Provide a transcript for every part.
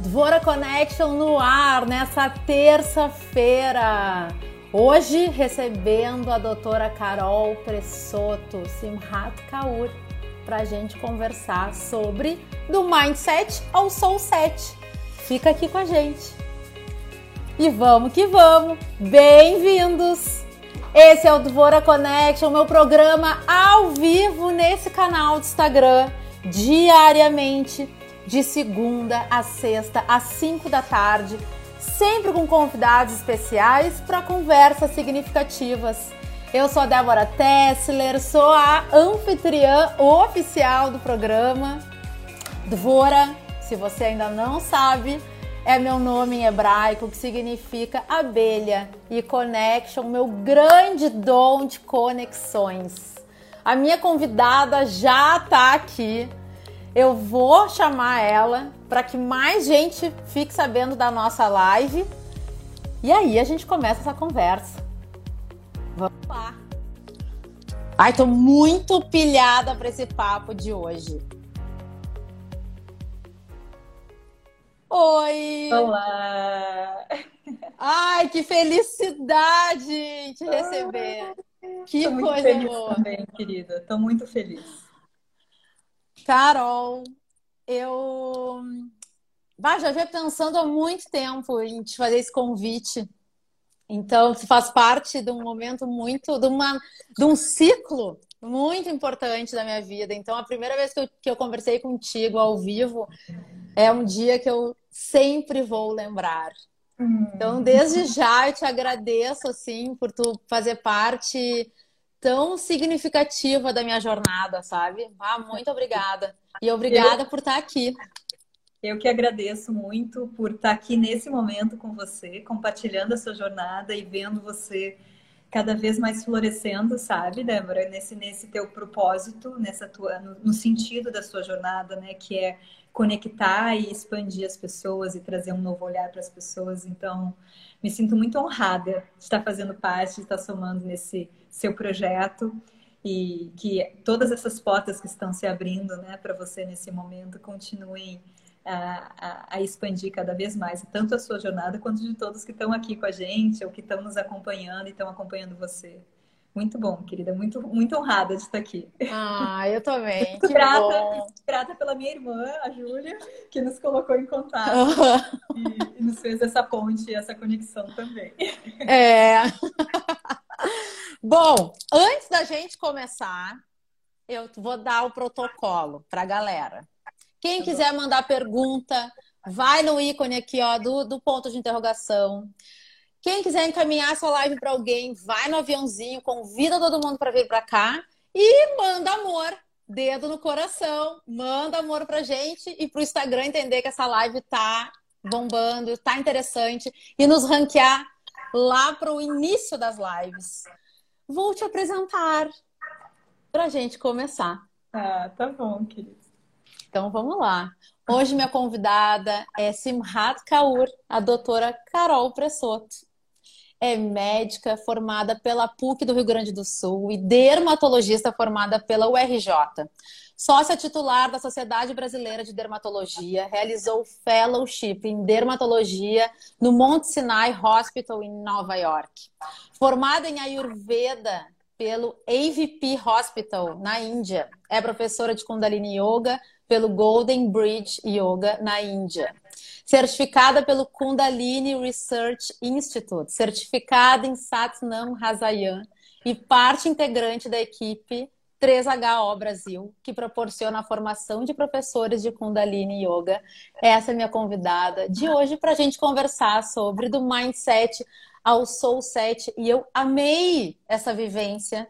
Dvora Connection no ar nessa terça-feira. Hoje recebendo a doutora Carol Pressoto, Simhat Kaur, para a gente conversar sobre do Mindset ao Soul Set. Fica aqui com a gente. E vamos que vamos! Bem-vindos! Esse é o Dvora Connection, meu programa ao vivo nesse canal do Instagram, diariamente de segunda a sexta, às 5 da tarde, sempre com convidados especiais para conversas significativas. Eu sou a Débora Tessler, sou a anfitriã oficial do programa. Dvora, se você ainda não sabe, é meu nome em hebraico, que significa abelha, e connection, meu grande dom de conexões. A minha convidada já está aqui. Eu vou chamar ela para que mais gente fique sabendo da nossa live. E aí a gente começa essa conversa. Vamos lá. Ai, tô muito pilhada para esse papo de hoje. Oi! Olá! Ai, que felicidade te receber! Que Tô muito coisa boa! também, querida. Tô muito feliz. Carol, eu bah, já vinha pensando há muito tempo em te fazer esse convite. Então, tu faz parte de um momento muito, de, uma, de um ciclo muito importante da minha vida. Então, a primeira vez que eu, que eu conversei contigo ao vivo é um dia que eu sempre vou lembrar. Então, desde já eu te agradeço assim por tu fazer parte tão significativa da minha jornada, sabe? Ah, muito obrigada. E obrigada por estar aqui. Eu que agradeço muito por estar aqui nesse momento com você, compartilhando a sua jornada e vendo você cada vez mais florescendo, sabe, Débora, nesse, nesse teu propósito, nessa tua, no, no sentido da sua jornada, né, que é conectar e expandir as pessoas e trazer um novo olhar para as pessoas. Então, me sinto muito honrada de estar fazendo parte, de estar somando nesse seu projeto e que todas essas portas que estão se abrindo, né, para você nesse momento continuem a, a, a, expandir cada vez mais, tanto a sua jornada quanto de todos que estão aqui com a gente ou que estão nos acompanhando e estão acompanhando você. Muito bom, querida. Muito, muito honrada de estar aqui. Ah, eu também. Muito grata, grata pela minha irmã, a Júlia, que nos colocou em contato e, e, nos fez essa ponte, essa conexão também. É. Bom, antes da gente começar, eu vou dar o protocolo para a galera. Quem quiser mandar pergunta, vai no ícone aqui ó, do, do ponto de interrogação. Quem quiser encaminhar essa live para alguém, vai no aviãozinho, convida todo mundo para vir para cá e manda amor, dedo no coração, manda amor pra gente e pro Instagram entender que essa live tá bombando, tá interessante e nos ranquear lá pro início das lives. Vou te apresentar pra gente começar. Ah, tá bom, querido. Então vamos lá. Hoje minha convidada é Simhat Kaur, a doutora Carol Pressoto é médica formada pela PUC do Rio Grande do Sul e dermatologista formada pela URJ. Sócia titular da Sociedade Brasileira de Dermatologia, realizou fellowship em dermatologia no Mount Sinai Hospital em Nova York. Formada em Ayurveda pelo AVP Hospital na Índia, é professora de Kundalini Yoga pelo Golden Bridge Yoga na Índia certificada pelo Kundalini Research Institute, certificada em Satnam Rasayan e parte integrante da equipe 3HO Brasil, que proporciona a formação de professores de Kundalini Yoga. Essa é minha convidada de hoje para a gente conversar sobre do mindset ao soul set e eu amei essa vivência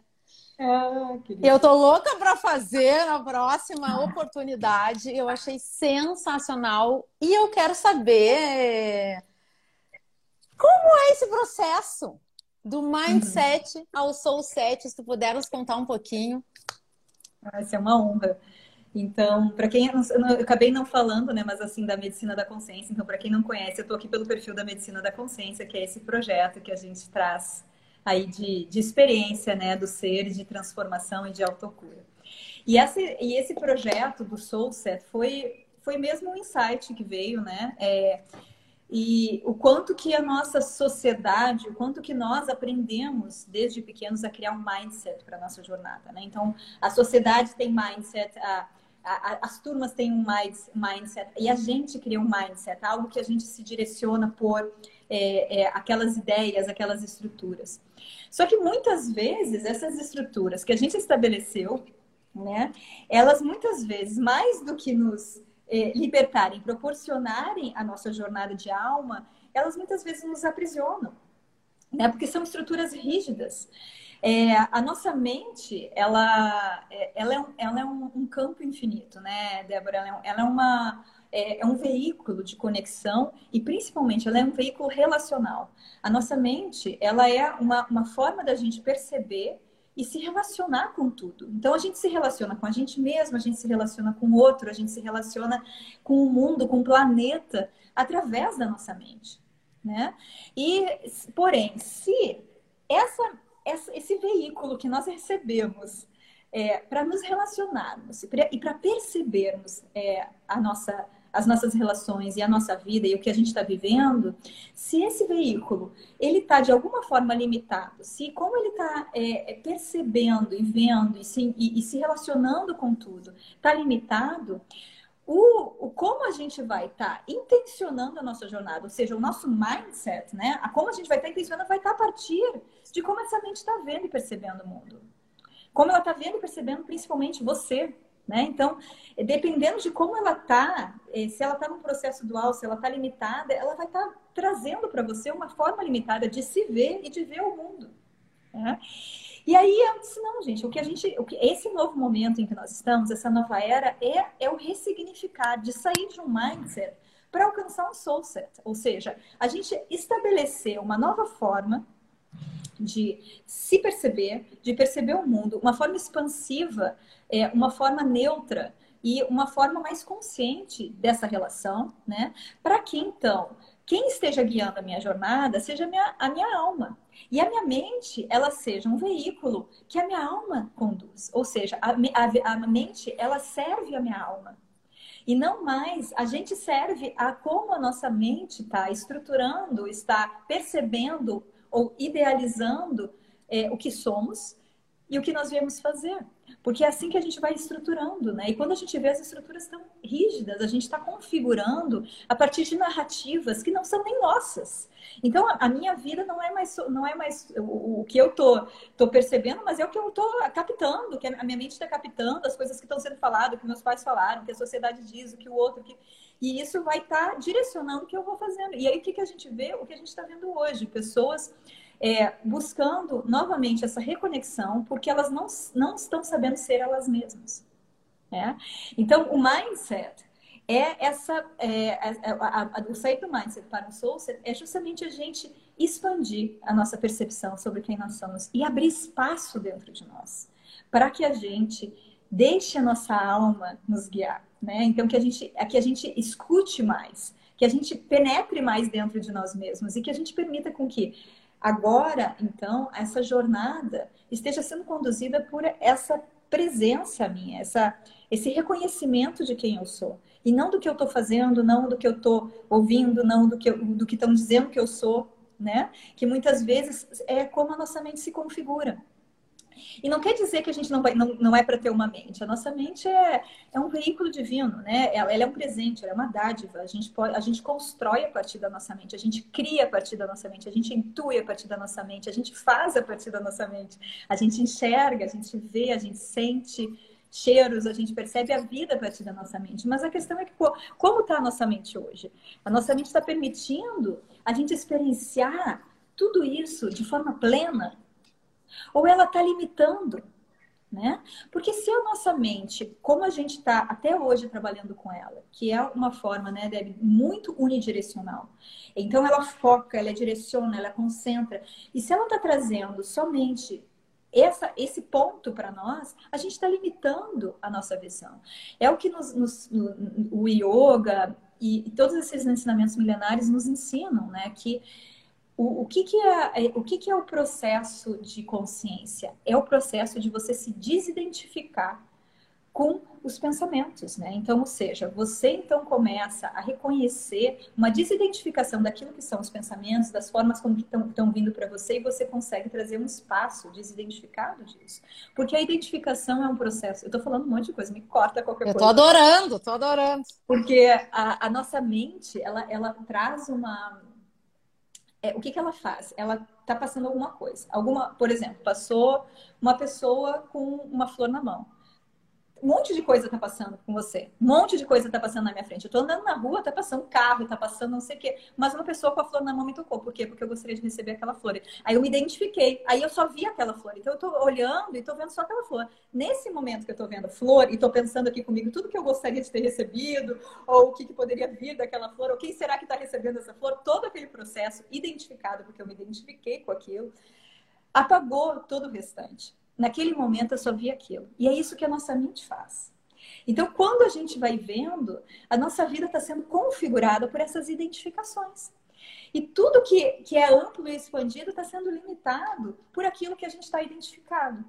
ah, eu tô louca para fazer na próxima oportunidade. Eu achei sensacional e eu quero saber como é esse processo do mindset uhum. ao soul set, se tu puder nos contar um pouquinho. Vai ser uma honra. Então, para quem eu, não, eu, acabei não falando, né, mas assim da medicina da consciência. Então, para quem não conhece, eu tô aqui pelo perfil da medicina da consciência, que é esse projeto que a gente traz aí de, de experiência né, do ser, de transformação e de autocura. E esse, e esse projeto do Soul Set foi, foi mesmo um insight que veio, né? É, e o quanto que a nossa sociedade, o quanto que nós aprendemos desde pequenos a criar um mindset para a nossa jornada, né? Então, a sociedade tem mindset, a, a, as turmas têm um mindset, e a gente cria um mindset, algo que a gente se direciona por é, é, aquelas ideias, aquelas estruturas. Só que muitas vezes essas estruturas que a gente estabeleceu, né, elas muitas vezes, mais do que nos é, libertarem, proporcionarem a nossa jornada de alma, elas muitas vezes nos aprisionam, né? Porque são estruturas rígidas. É, a nossa mente, ela, é, ela é, um, ela é um, um campo infinito, né, Débora? Ela é, ela é uma é, é, um veículo de conexão e principalmente ela é um veículo relacional. A nossa mente, ela é uma, uma forma da gente perceber e se relacionar com tudo. Então a gente se relaciona com a gente mesmo, a gente se relaciona com o outro, a gente se relaciona com o mundo, com o planeta através da nossa mente, né? E porém, se essa, essa esse veículo que nós recebemos é, para nos relacionarmos e para percebermos é, a nossa as nossas relações e a nossa vida e o que a gente está vivendo, se esse veículo ele está de alguma forma limitado, se como ele está é, é, percebendo e vendo e se, e, e se relacionando com tudo está limitado, o, o, como a gente vai estar tá intencionando a nossa jornada, ou seja, o nosso mindset, né? A como a gente vai estar tá intencionando vai estar tá a partir de como essa mente está vendo e percebendo o mundo. Como ela está vendo e percebendo principalmente você, né? Então, dependendo de como ela está, eh, se ela está num processo dual, se ela está limitada, ela vai estar tá trazendo para você uma forma limitada de se ver e de ver o mundo. Né? E aí eu disse, não, gente, o que a gente, o que, esse novo momento em que nós estamos, essa nova era, é, é o ressignificar, de sair de um mindset para alcançar um soul set. Ou seja, a gente estabelecer uma nova forma de se perceber, de perceber o mundo, uma forma expansiva, é, uma forma neutra e uma forma mais consciente dessa relação, né? Para que então quem esteja guiando a minha jornada seja a minha, a minha alma. E a minha mente, ela seja um veículo que a minha alma conduz. Ou seja, a, a, a mente, ela serve a minha alma. E não mais a gente serve a como a nossa mente está estruturando, está percebendo ou idealizando é, o que somos e o que nós viemos fazer. Porque é assim que a gente vai estruturando, né? E quando a gente vê as estruturas tão rígidas, a gente está configurando a partir de narrativas que não são nem nossas. Então, a minha vida não é mais, não é mais o, que eu tô, tô percebendo, mas é o que eu tô captando, que a minha mente está captando, as coisas que estão sendo faladas, que meus pais falaram, que a sociedade diz, o que o outro... Que... E isso vai estar tá direcionando o que eu vou fazendo. E aí, o que, que a gente vê? O que a gente está vendo hoje. Pessoas é, buscando novamente essa reconexão, porque elas não, não estão sabendo ser elas mesmas. Né? Então, o mindset é essa, é, é, é a, a, o sair do mindset para o soul é justamente a gente expandir a nossa percepção sobre quem nós somos e abrir espaço dentro de nós, para que a gente deixe a nossa alma nos guiar, né? Então que a gente, que a gente escute mais, que a gente penetre mais dentro de nós mesmos e que a gente permita com que Agora, então, essa jornada esteja sendo conduzida por essa presença minha, essa, esse reconhecimento de quem eu sou. E não do que eu estou fazendo, não do que eu estou ouvindo, não do que, do que estão dizendo que eu sou, né? Que muitas vezes é como a nossa mente se configura. E não quer dizer que a gente não, vai, não, não é para ter uma mente. A nossa mente é, é um veículo divino, né? Ela, ela, é um presente, ela é uma dádiva. A gente, pode, a gente constrói a partir da nossa mente, a gente cria a partir da nossa mente, a gente intui a partir da nossa mente, a gente faz a partir da nossa mente. A gente enxerga, a gente vê, a gente sente cheiros, a gente percebe a vida a partir da nossa mente. Mas a questão é que, como está a nossa mente hoje? A nossa mente está permitindo a gente experienciar tudo isso de forma plena, ou ela está limitando, né? Porque se a nossa mente, como a gente está até hoje trabalhando com ela, que é uma forma, né, Deb, muito unidirecional. Então ela foca, ela direciona, ela concentra. E se ela está trazendo somente essa, esse ponto para nós, a gente está limitando a nossa visão. É o que nos, nos, no, o yoga e todos esses ensinamentos milenares nos ensinam, né? Que o, o, que, que, é, é, o que, que é o processo de consciência? É o processo de você se desidentificar com os pensamentos, né? Então, ou seja, você então começa a reconhecer uma desidentificação daquilo que são os pensamentos, das formas como estão vindo para você e você consegue trazer um espaço desidentificado disso. Porque a identificação é um processo. Eu estou falando um monte de coisa, me corta qualquer Eu coisa. Eu tô adorando, tô adorando. Porque a, a nossa mente, ela, ela traz uma é, o que, que ela faz? Ela está passando alguma coisa. Alguma, por exemplo, passou uma pessoa com uma flor na mão um monte de coisa tá passando com você. Um monte de coisa tá passando na minha frente. Eu tô andando na rua, tá passando um carro, tá passando não sei o quê. Mas uma pessoa com a flor na mão me tocou. Por quê? Porque eu gostaria de receber aquela flor. Aí eu me identifiquei. Aí eu só vi aquela flor. Então eu tô olhando e tô vendo só aquela flor. Nesse momento que eu tô vendo flor e tô pensando aqui comigo tudo que eu gostaria de ter recebido, ou o que, que poderia vir daquela flor, ou quem será que tá recebendo essa flor, todo aquele processo identificado, porque eu me identifiquei com aquilo, apagou todo o restante. Naquele momento eu só vi aquilo. E é isso que a nossa mente faz. Então, quando a gente vai vendo, a nossa vida está sendo configurada por essas identificações. E tudo que, que é amplo e expandido está sendo limitado por aquilo que a gente está identificado.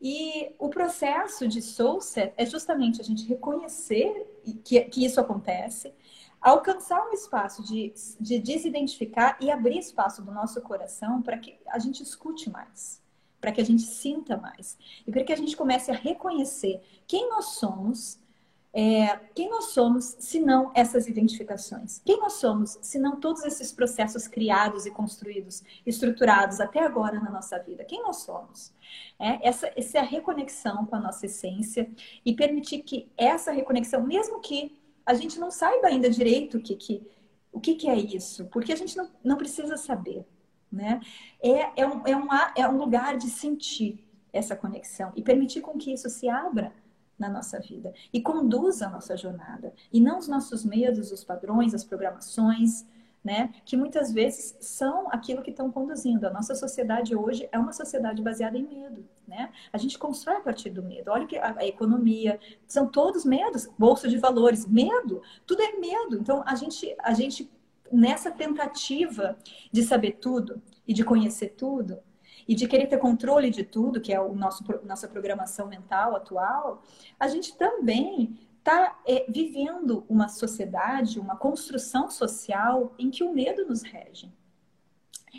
E o processo de Soulset é justamente a gente reconhecer que, que isso acontece, alcançar um espaço de, de desidentificar e abrir espaço do nosso coração para que a gente escute mais para que a gente sinta mais e para que a gente comece a reconhecer quem nós somos, é, quem nós somos se não essas identificações? Quem nós somos se não todos esses processos criados e construídos, estruturados até agora na nossa vida? Quem nós somos? É, essa, essa é a reconexão com a nossa essência e permitir que essa reconexão, mesmo que a gente não saiba ainda direito o que, que, o que, que é isso, porque a gente não, não precisa saber né? É, é, um, é, um, é um lugar de sentir essa conexão e permitir com que isso se abra na nossa vida e conduza a nossa jornada e não os nossos medos, os padrões, as programações, né? Que muitas vezes são aquilo que estão conduzindo. A nossa sociedade hoje é uma sociedade baseada em medo, né? A gente constrói a partir do medo. Olha que a, economia são todos medos, bolsa de valores, medo, tudo é medo. Então a gente a gente nessa tentativa de saber tudo e de conhecer tudo e de querer ter controle de tudo, que é o nosso nossa programação mental atual, a gente também está é, vivendo uma sociedade, uma construção social em que o medo nos rege.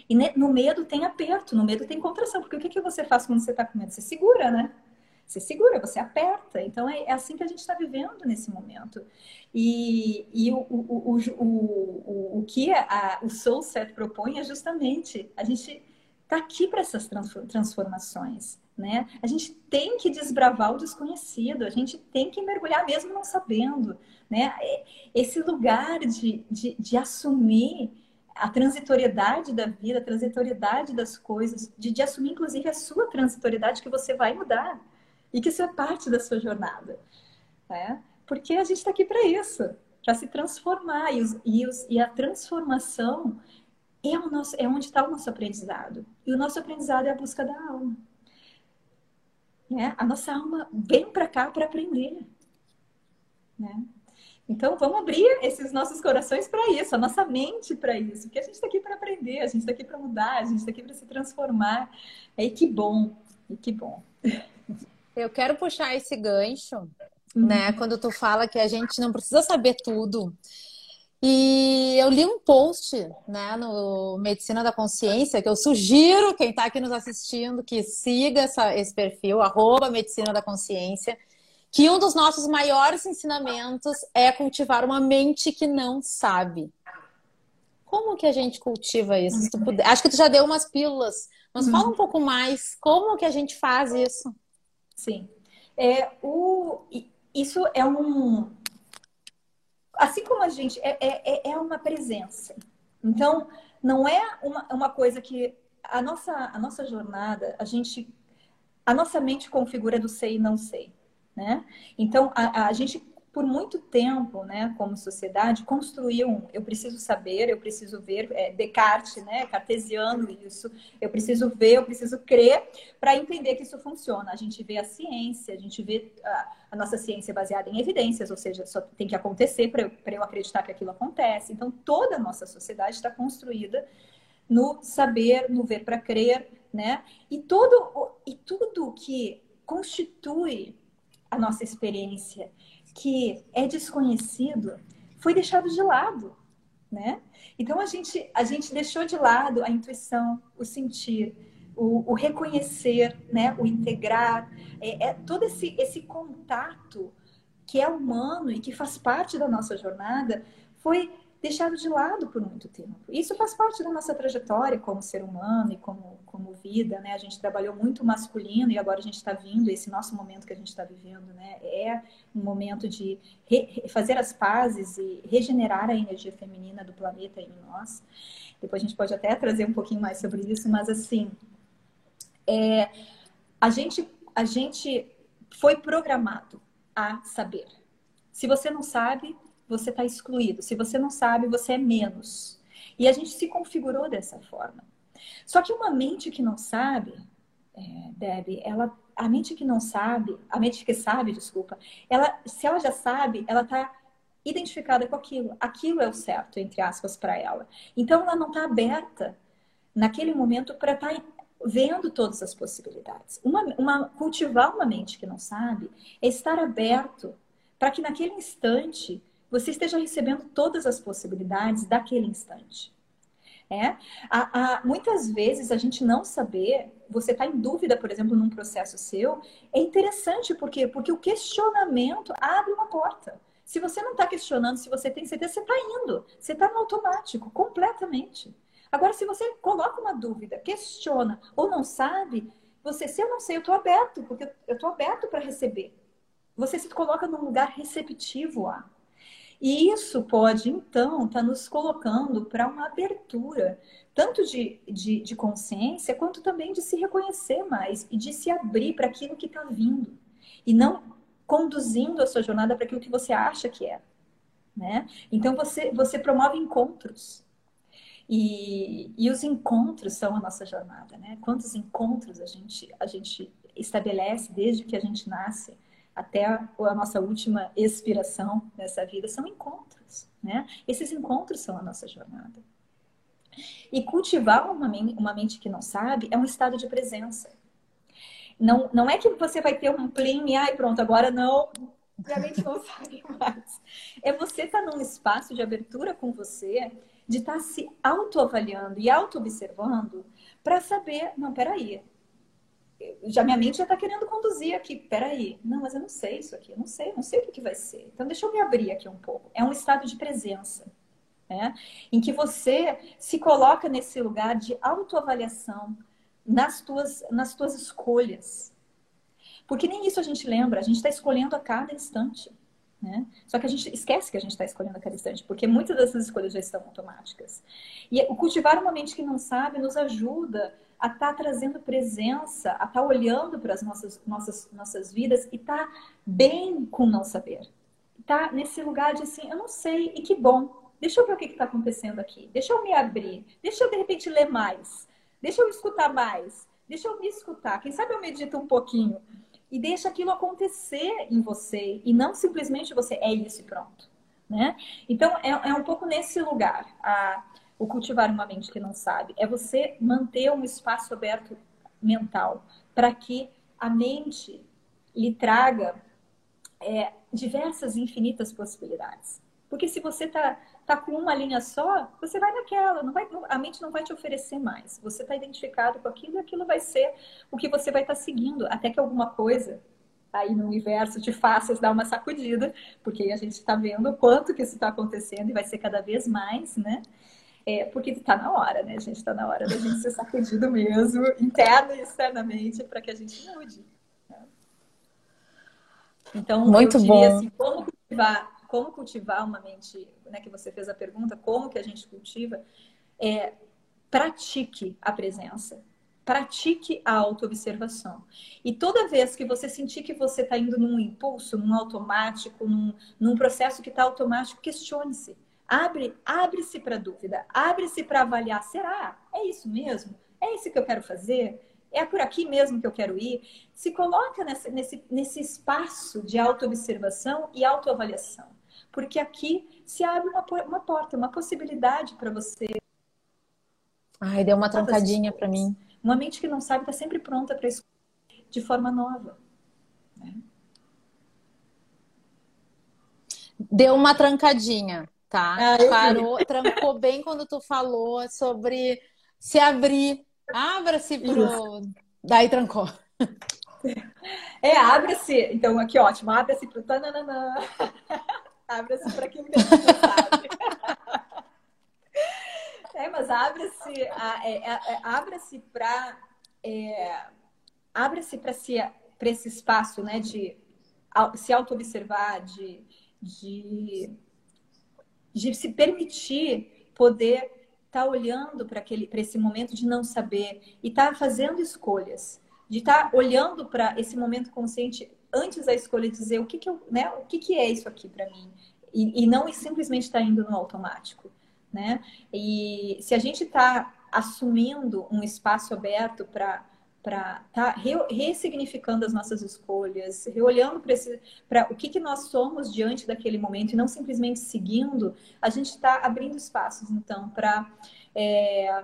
E no medo tem aperto, no medo tem contração, porque o que, que você faz quando você está com medo? Você segura, né? Você segura, você aperta. Então é, é assim que a gente está vivendo nesse momento. E, e o, o, o, o, o, que a, o Soul Set propõe é justamente a gente tá aqui para essas transformações. Né? A gente tem que desbravar o desconhecido, a gente tem que mergulhar mesmo não sabendo. Né? É, esse lugar de, de, de assumir a transitoriedade da vida, a transitoriedade das coisas, de, de assumir inclusive a sua transitoriedade que você vai mudar e que isso é parte da sua jornada. Né? Porque a gente está aqui para isso, para se transformar. E, os, e, os, e, a transformação é, o nosso, é onde está o nosso aprendizado. E o nosso aprendizado é a busca da alma. Né? A nossa alma vem para cá para aprender. Né? Então, vamos abrir esses nossos corações para isso, a nossa mente para isso, porque a gente está aqui para aprender, a gente está aqui para mudar, a gente está aqui para se transformar. E que bom, e que bom. Eu quero puxar esse gancho, uhum. né? Quando tu fala que a gente não precisa saber tudo. E eu li um post, né, no Medicina da Consciência, que eu sugiro quem está aqui nos assistindo que siga essa, esse perfil, arroba Medicina da Consciência, que um dos nossos maiores ensinamentos é cultivar uma mente que não sabe. Como que a gente cultiva isso? Acho que tu já deu umas pílulas, mas uhum. fala um pouco mais. Como que a gente faz isso? Sim. É, o, isso é um. Assim como a gente. É, é, é, é uma presença. Então, não é uma, uma coisa que. A nossa, a nossa jornada, a gente. A nossa mente configura do sei e não sei. Né? Então, a, a gente por muito tempo, né, como sociedade, construiu um eu preciso saber, eu preciso ver, é, Descartes, né, cartesiano isso, eu preciso ver, eu preciso crer para entender que isso funciona. A gente vê a ciência, a gente vê a, a nossa ciência baseada em evidências, ou seja, só tem que acontecer para eu, eu acreditar que aquilo acontece. Então, toda a nossa sociedade está construída no saber, no ver para crer, né? E, todo, e tudo que constitui a nossa experiência que é desconhecido foi deixado de lado, né? Então a gente a gente deixou de lado a intuição, o sentir, o, o reconhecer, né? O integrar, é, é todo esse esse contato que é humano e que faz parte da nossa jornada foi deixado de lado por muito tempo. Isso faz parte da nossa trajetória como ser humano e como, como vida, né? A gente trabalhou muito masculino e agora a gente está vindo, esse nosso momento que a gente está vivendo, né? É um momento de fazer as pazes e regenerar a energia feminina do planeta em nós. Depois a gente pode até trazer um pouquinho mais sobre isso, mas assim, é, a gente, a gente foi programado a saber. Se você não sabe, você está excluído. Se você não sabe, você é menos. E a gente se configurou dessa forma. Só que uma mente que não sabe, é, Deb, ela, a mente que não sabe, a mente que sabe, desculpa, ela, se ela já sabe, ela está identificada com aquilo. Aquilo é o certo, entre aspas, para ela. Então ela não está aberta naquele momento para estar tá vendo todas as possibilidades. Uma, uma, cultivar uma mente que não sabe é estar aberto para que naquele instante você esteja recebendo todas as possibilidades daquele instante. É? A, a, muitas vezes a gente não saber, você está em dúvida, por exemplo, num processo seu, é interessante porque porque o questionamento abre uma porta. Se você não está questionando, se você tem certeza, você está indo, você está no automático, completamente. Agora, se você coloca uma dúvida, questiona ou não sabe, você, se eu não sei, eu estou aberto, porque eu estou aberto para receber. Você se coloca num lugar receptivo a. E isso pode, então, estar tá nos colocando para uma abertura, tanto de, de, de, consciência, quanto também de se reconhecer mais e de se abrir para aquilo que está vindo. E não conduzindo a sua jornada para aquilo que você acha que é. Né? Então, você, você promove encontros. E, e os encontros são a nossa jornada. Né? Quantos encontros a gente, a gente estabelece desde que a gente nasce? Até a, nossa última expiração nessa vida são encontros, né? Esses encontros são a nossa jornada. E cultivar uma, uma mente que não sabe é um estado de presença. Não, não é que você vai ter um plim e, ai, pronto, agora não, a mente não sabe mais. É você estar tá num espaço de abertura com você, de estar tá se autoavaliando e auto-observando para saber, não, peraí, já minha mente já está querendo conduzir aqui. Peraí, não, mas eu não sei isso aqui, eu não sei, não sei o que, que vai ser. Então deixa eu me abrir aqui um pouco. É um estado de presença, né? Em que você se coloca nesse lugar de autoavaliação nas tuas, nas tuas escolhas. Porque nem isso a gente lembra, a gente está escolhendo a cada instante. Né? Só que a gente esquece que a gente está escolhendo a cada instante, porque muitas dessas escolhas já estão automáticas. E cultivar uma mente que não sabe nos ajuda a estar tá trazendo presença, a estar tá olhando para as nossas, nossas, nossas vidas e estar tá bem com não saber. Tá nesse lugar de assim, eu não sei, e que bom. Deixa eu ver o que está acontecendo aqui. Deixa eu me abrir. Deixa eu, de repente, ler mais. Deixa eu escutar mais. Deixa eu me escutar. Quem sabe eu medito um pouquinho. E deixa aquilo acontecer em você. E não simplesmente você é isso e pronto. Né? Então, é, é um pouco nesse lugar. A, o cultivar uma mente que não sabe. É você manter um espaço aberto mental para que a mente lhe traga é, diversas infinitas possibilidades. Porque se você está tá com uma linha só, você vai naquela, não vai, a mente não vai te oferecer mais. Você está identificado com aquilo e aquilo vai ser o que você vai estar tá seguindo, até que alguma coisa aí no universo te faça dar uma sacudida, porque a gente está vendo o quanto que isso está acontecendo e vai ser cada vez mais, né? É, porque está na hora, né, gente? Está na hora da gente ser sacudido mesmo, interno e externamente, para que a gente mude. Né? Então, Muito eu diria bom. assim, como cultivar, como cultivar uma mente, né, que você fez a pergunta, como que a gente cultiva, é, pratique a presença. Pratique a autoobservação. E toda vez que você sentir que você está indo num impulso, num automático, num, num processo que está automático, questione-se Abre, abre-se para dúvida, abre-se para avaliar. Será? É isso mesmo? É isso que eu quero fazer? É por aqui mesmo que eu quero ir? Se coloca nesse, nesse, nesse espaço de autoobservação e autoavaliação. Porque aqui se abre uma, uma porta, uma possibilidade para você. Ai, deu uma trancadinha para mim. Uma mente que não sabe está sempre pronta para escolher de forma nova. Né? Deu uma trancadinha, tá? Ah, Parou, trancou bem quando tu falou sobre se abrir. Abra-se pro. Daí trancou. É, abre-se. Então, aqui, ótimo. Abre-se pro. Abre-se para quem não sabe. É, mas abre-se é, é, é, abre-se para é, abre-se para si, esse espaço né, de se auto-observar, de, de, de se permitir poder estar tá olhando para esse momento de não saber e estar tá fazendo escolhas de estar tá olhando para esse momento consciente antes da escolha dizer o que, que, eu, né, o que, que é isso aqui para mim. E, e não simplesmente estar tá indo no automático. Né? E se a gente está assumindo um espaço aberto para para tá re ressignificando as nossas escolhas, reolhando para o que, que nós somos diante daquele momento e não simplesmente seguindo, a gente está abrindo espaços, então, para é,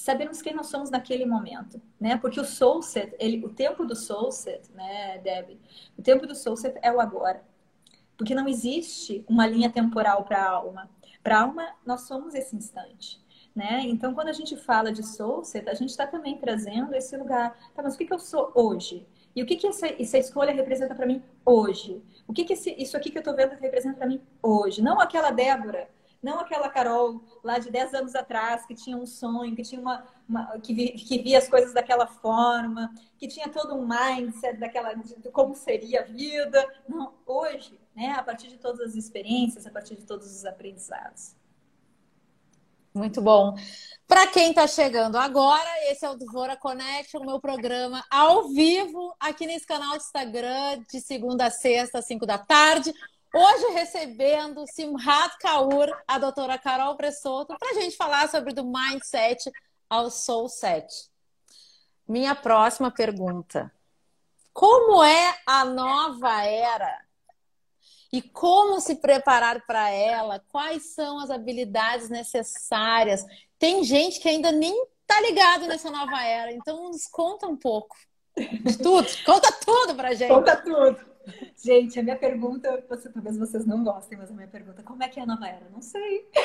sabermos quem nós somos naquele momento, né? Porque o soul set, ele, o tempo do soul set, né, Debbie? O tempo do soul set é o agora. Porque não existe uma linha temporal para a alma. Para a alma, nós somos esse instante. Né? Então, quando a gente fala de soul set, a gente está também trazendo esse lugar. Tá, mas o que, que eu sou hoje? E o que, que essa, essa escolha representa para mim hoje? O que, que esse, isso aqui que eu estou vendo representa para mim hoje? Não aquela Débora não aquela Carol lá de 10 anos atrás que tinha um sonho, que tinha uma, uma que, vi, que, via as coisas daquela forma, que tinha todo um mindset daquela de, de como seria a vida. Não, hoje, né, a partir de todas as experiências, a partir de todos os aprendizados. Muito bom. Para quem está chegando agora, esse é o Dvora Connection, meu programa ao vivo aqui nesse canal de Instagram, de segunda a sexta, às 5 da tarde. Hoje recebendo Simhat Kaur, a doutora Carol Pressoto, para a gente falar sobre do mindset ao soul set. Minha próxima pergunta: Como é a nova era? E como se preparar para ela? Quais são as habilidades necessárias? Tem gente que ainda nem tá ligado nessa nova era, então nos conta um pouco de tudo. Conta tudo pra gente. Conta tudo. Gente, a minha pergunta, você, talvez vocês não gostem, mas a minha pergunta, como é que é a nova era? Não sei.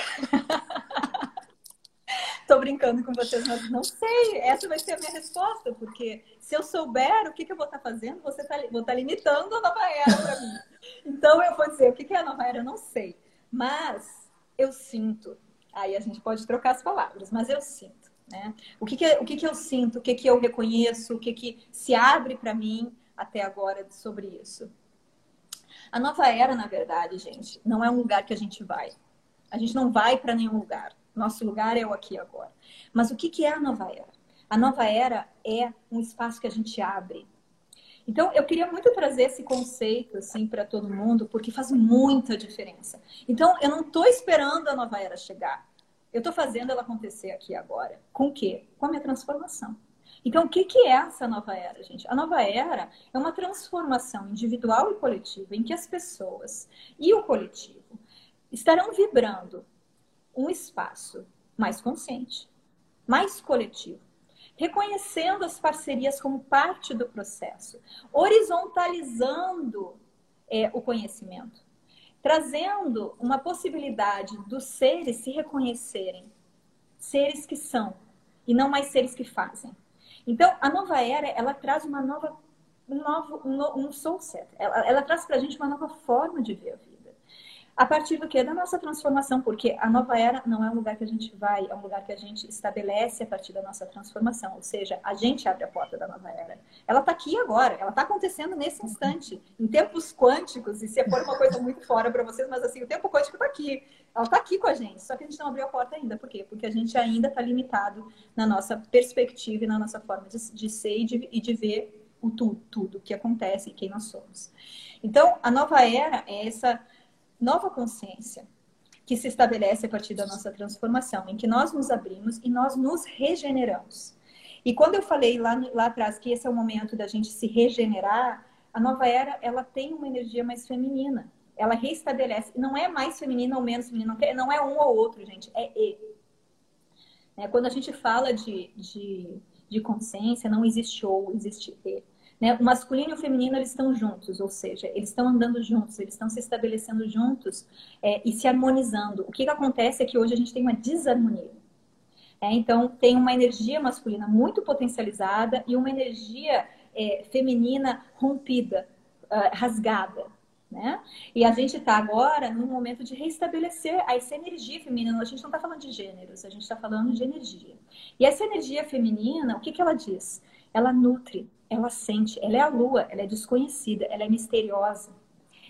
Tô brincando com vocês, mas não sei. Essa vai ser a minha resposta, porque se eu souber o que, que eu vou estar tá fazendo, você tá, vou estar tá limitando a nova era para mim. Então eu vou dizer o que, que é a nova era, eu não sei. Mas eu sinto. Aí a gente pode trocar as palavras, mas eu sinto. Né? O, que, que, o que, que eu sinto, o que, que eu reconheço, o que, que se abre para mim até agora sobre isso. A nova era, na verdade, gente, não é um lugar que a gente vai. A gente não vai para nenhum lugar. Nosso lugar é o aqui agora. Mas o que, que é a nova era? A nova era é um espaço que a gente abre. Então, eu queria muito trazer esse conceito assim para todo mundo, porque faz muita diferença. Então, eu não estou esperando a nova era chegar. Eu estou fazendo ela acontecer aqui agora. Com o quê? Com a minha transformação. Então, o que, que é essa nova era, gente? A nova era é uma transformação individual e coletiva em que as pessoas e o coletivo estarão vibrando um espaço mais consciente, mais coletivo, reconhecendo as parcerias como parte do processo, horizontalizando é, o conhecimento, trazendo uma possibilidade dos seres se reconhecerem, seres que são e não mais seres que fazem. Então, a nova era, ela traz uma nova, um novo, um soul set. Ela, ela traz para a gente uma nova forma de ver a vida. A partir do que? Da nossa transformação, porque a nova era não é um lugar que a gente vai, é um lugar que a gente estabelece a partir da nossa transformação. Ou seja, a gente abre a porta da nova era. Ela está aqui agora, ela está acontecendo nesse instante, em tempos quânticos, e se for uma coisa muito fora para vocês, mas assim, o tempo quântico está aqui. Ela está aqui com a gente, só que a gente não abriu a porta ainda. Por quê? Porque a gente ainda está limitado na nossa perspectiva e na nossa forma de, de ser e de, e de ver o tudo, tudo que acontece e quem nós somos. Então, a nova era é essa nova consciência que se estabelece a partir da nossa transformação, em que nós nos abrimos e nós nos regeneramos. E quando eu falei lá, lá atrás que esse é o momento da gente se regenerar, a nova era ela tem uma energia mais feminina. Ela reestabelece. Não é mais feminina ou menos feminina, não é um ou outro, gente, é e. É, quando a gente fala de, de, de consciência, não existe ou, existe e. Né? O masculino e o feminino eles estão juntos, ou seja, eles estão andando juntos, eles estão se estabelecendo juntos é, e se harmonizando. O que, que acontece é que hoje a gente tem uma desarmonia. É, então, tem uma energia masculina muito potencializada e uma energia é, feminina rompida, uh, rasgada. Né? E a gente está agora num momento de restabelecer essa energia feminina. A gente não está falando de gêneros, a gente está falando de energia. E essa energia feminina, o que, que ela diz? Ela nutre, ela sente, ela é a lua, ela é desconhecida, ela é misteriosa,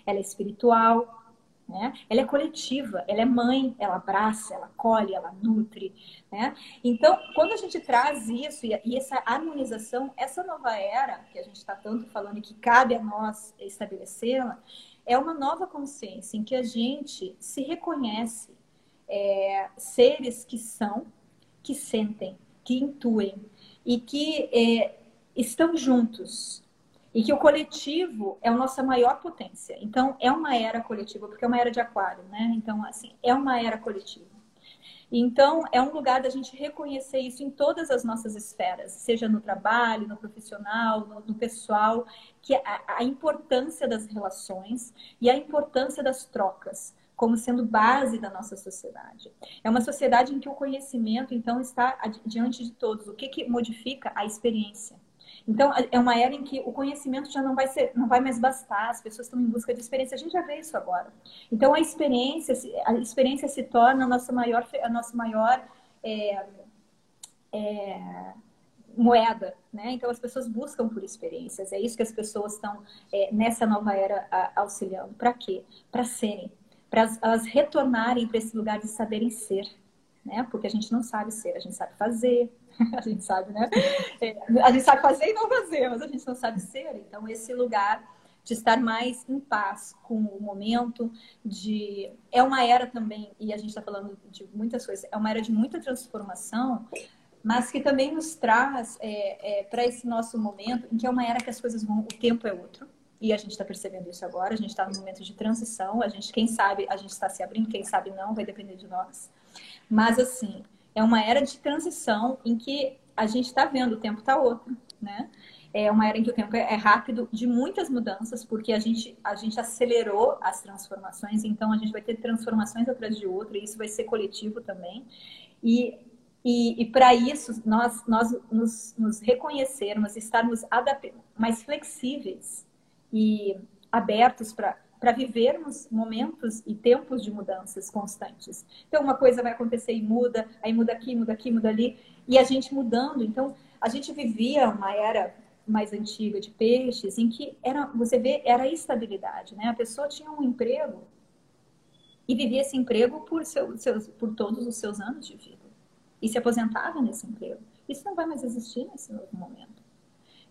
ela é espiritual, né? Ela é coletiva, ela é mãe, ela abraça, ela colhe, ela nutre. Né? Então, quando a gente traz isso e, e essa harmonização, essa nova era que a gente está tanto falando e que cabe a nós estabelecê-la, é uma nova consciência em que a gente se reconhece é, seres que são, que sentem, que intuem e que é, estão juntos, e que o coletivo é a nossa maior potência. Então, é uma era coletiva, porque é uma era de aquário, né? Então, assim, é uma era coletiva. Então, é um lugar da gente reconhecer isso em todas as nossas esferas, seja no trabalho, no profissional, no, no pessoal, que a, a importância das relações e a importância das trocas como sendo base da nossa sociedade. É uma sociedade em que o conhecimento, então, está diante de todos. O que, que modifica? A experiência. Então, é uma era em que o conhecimento já não vai, ser, não vai mais bastar, as pessoas estão em busca de experiência. A gente já vê isso agora. Então, a experiência, a experiência se torna a nossa maior, a nossa maior é, é, moeda, né? Então, as pessoas buscam por experiências. É isso que as pessoas estão é, nessa nova era a, auxiliando. Para quê? Para serem, para elas retornarem para esse lugar de saberem ser, né? Porque a gente não sabe ser, a gente sabe fazer, a gente sabe, né? É, a gente sabe fazer e não fazer, mas a gente não sabe ser. Então, esse lugar de estar mais em paz com o momento, de é uma era também, e a gente está falando de muitas coisas, é uma era de muita transformação, mas que também nos traz é, é, para esse nosso momento, em que é uma era que as coisas vão, o tempo é outro, e a gente está percebendo isso agora, a gente está no momento de transição, a gente, quem sabe, a gente está se abrindo, quem sabe não, vai depender de nós. Mas assim, é uma era de transição em que a gente está vendo o tempo está outro, né? É uma era em que o tempo é rápido, de muitas mudanças, porque a gente, a gente acelerou as transformações, então a gente vai ter transformações atrás de outra, e isso vai ser coletivo também. E, e, e para isso, nós, nós nos, nos reconhecermos, estarmos mais flexíveis e abertos para para vivermos momentos e tempos de mudanças constantes. Então, uma coisa vai acontecer e muda, aí muda aqui, muda aqui, muda ali, e a gente mudando. Então, a gente vivia uma era mais antiga de peixes em que era, você vê, era estabilidade, né? A pessoa tinha um emprego e vivia esse emprego por, seu, seus, por todos os seus anos de vida e se aposentava nesse emprego. Isso não vai mais existir nesse novo momento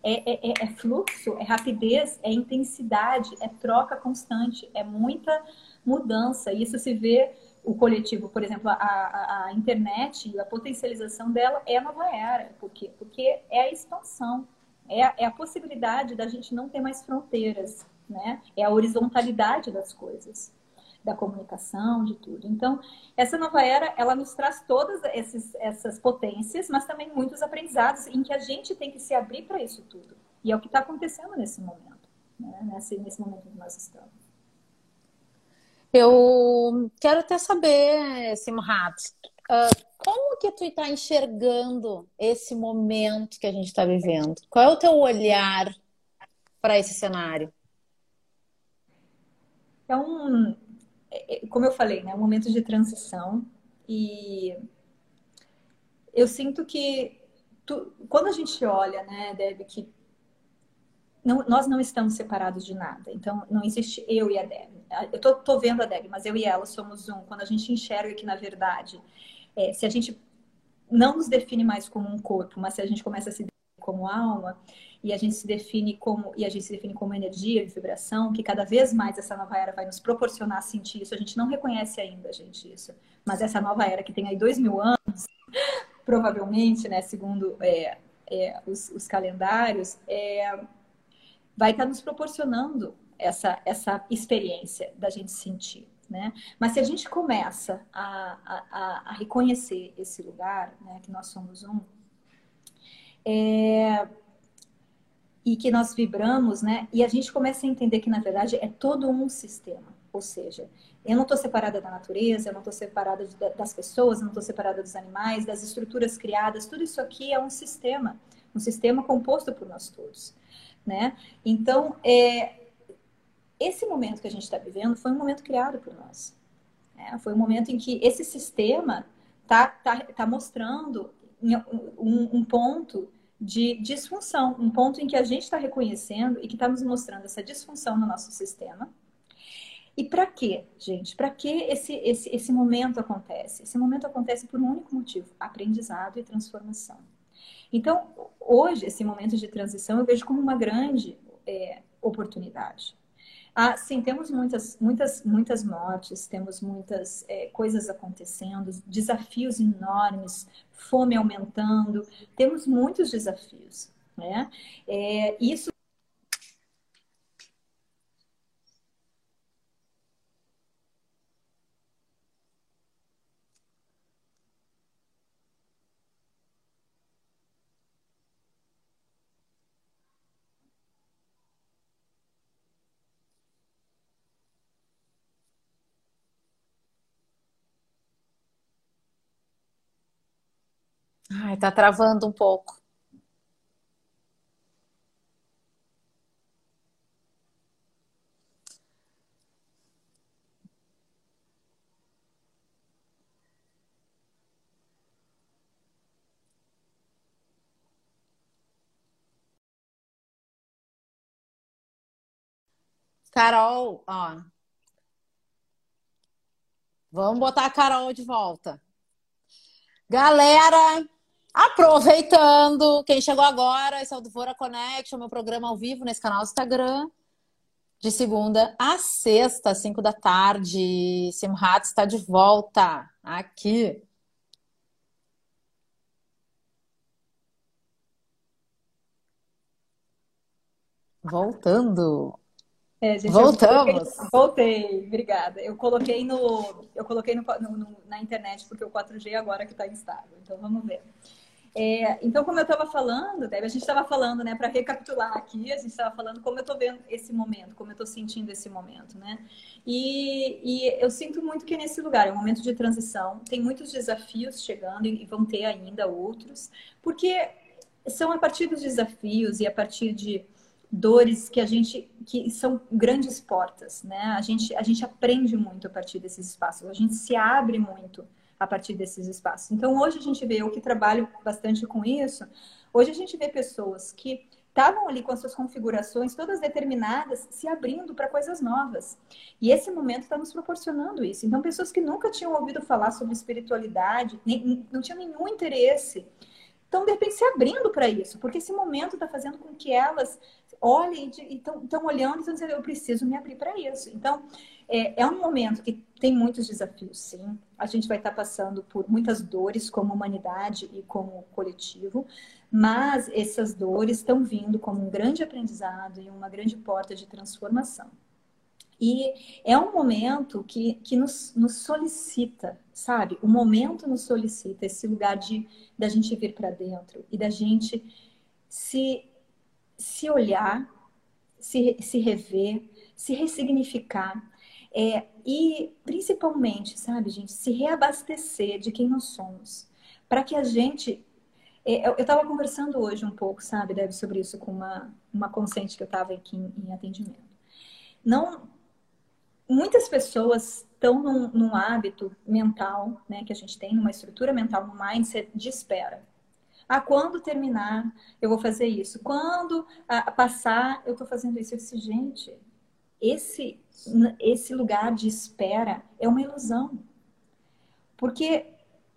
é, é, é, é, fluxo, é rapidez, é intensidade, é troca constante, é muita mudança. E isso se vê o coletivo, por exemplo, a, a, a internet a potencialização dela é a nova era. Por quê? Porque é a expansão, é a, é a possibilidade da gente não ter mais fronteiras, né? É a horizontalidade das coisas da comunicação, de tudo. Então, essa nova era, ela nos traz todas esses, essas potências, mas também muitos aprendizados em que a gente tem que se abrir para isso tudo. E é o que está acontecendo nesse momento, né? nesse, nesse momento que nós estamos. Eu quero até saber, Simhat, uh, como que tu está enxergando esse momento que a gente está vivendo? Qual é o teu olhar para esse cenário? É um, como eu falei, né, um momento de transição e eu sinto que tu, quando a gente olha, né, Deb, que não, nós não estamos separados de nada. Então, não existe eu e a Deb. Eu tô, tô vendo a Deb, mas eu e ela somos um. Quando a gente enxerga que, na verdade, é, se a gente não nos define mais como um corpo, mas se a gente começa a se definir como alma, e a gente se define como e a gente se define como energia e vibração, que cada vez mais essa nova era vai nos proporcionar sentir isso. A gente não reconhece ainda, gente, isso. Mas essa nova era que tem aí dois mil anos, provavelmente, né, segundo é, é, os, os, calendários, é, vai estar nos proporcionando essa, essa experiência da gente sentir. Né? Mas se a gente começa a, a, a reconhecer esse lugar, né, que nós somos um, é, e que nós vibramos, né? E a gente começa a entender que, na verdade, é todo um sistema. Ou seja, eu não estou separada da natureza, eu não estou separada de, das pessoas, eu não estou separada dos animais, das estruturas criadas. Tudo isso aqui é um sistema, um sistema composto por nós todos, né? Então, é, esse momento que a gente está vivendo foi um momento criado por nós. Né? Foi um momento em que esse sistema está tá, tá mostrando um, um ponto de disfunção, um ponto em que a gente está reconhecendo e que está nos mostrando essa disfunção no nosso sistema. E para quê, gente? Para que esse, esse, esse momento acontece? Esse momento acontece por um único motivo: aprendizado e transformação. Então, hoje, esse momento de transição eu vejo como uma grande é, oportunidade. Ah, sim, temos muitas, muitas, muitas mortes, temos muitas é, coisas acontecendo, desafios enormes, fome aumentando, temos muitos desafios, né? É, isso Ai, tá travando um pouco. Carol, ó. Vamos botar a Carol de volta. Galera, aproveitando, quem chegou agora, esse é o do Vora Connection, meu programa ao vivo nesse canal do Instagram, de segunda a sexta, às cinco da tarde. Simhat está de volta aqui. Voltando. É, gente, Voltamos. Coloquei, voltei, obrigada. Eu coloquei no, eu coloquei no, no, na internet porque o 4G agora que está instável. Então vamos ver. É, então, como eu estava falando, Débora, a gente estava falando, né, para recapitular aqui, a gente estava falando como eu estou vendo esse momento, como eu estou sentindo esse momento, né? E, e, eu sinto muito que é nesse lugar é um momento de transição, tem muitos desafios chegando e vão ter ainda outros, porque são a partir dos desafios e a partir de dores que a gente que são grandes portas, né? A gente a gente aprende muito a partir desses espaços, a gente se abre muito a partir desses espaços. Então hoje a gente vê eu que trabalho bastante com isso. Hoje a gente vê pessoas que estavam ali com as suas configurações todas determinadas, se abrindo para coisas novas. E esse momento está nos proporcionando isso. Então, pessoas que nunca tinham ouvido falar sobre espiritualidade, nem, não tinham nenhum interesse, estão, de repente, se abrindo para isso, porque esse momento está fazendo com que elas olhem e estão olhando e estão dizendo, eu preciso me abrir para isso. Então, é, é, um momento que tem muitos desafios, sim. A gente vai estar passando por muitas dores como humanidade e como coletivo, mas essas dores estão vindo como um grande aprendizado e uma grande porta de transformação. E é um momento que, que nos, nos solicita, sabe? O momento nos solicita esse lugar de da gente vir para dentro e da gente se se olhar, se, se rever, se ressignificar. É, e principalmente, sabe, gente, se reabastecer de quem nós somos. Para que a gente. É, eu estava conversando hoje um pouco, sabe, Deb, sobre isso com uma, uma consciente que eu estava aqui em, em, atendimento. Não. Muitas pessoas estão num, num hábito mental, né, que a gente tem, numa estrutura mental, num mindset de espera. Ah, quando terminar, eu vou fazer isso. Quando ah, passar, eu estou fazendo isso. Eu disse, gente, esse, esse lugar de espera é uma ilusão. Porque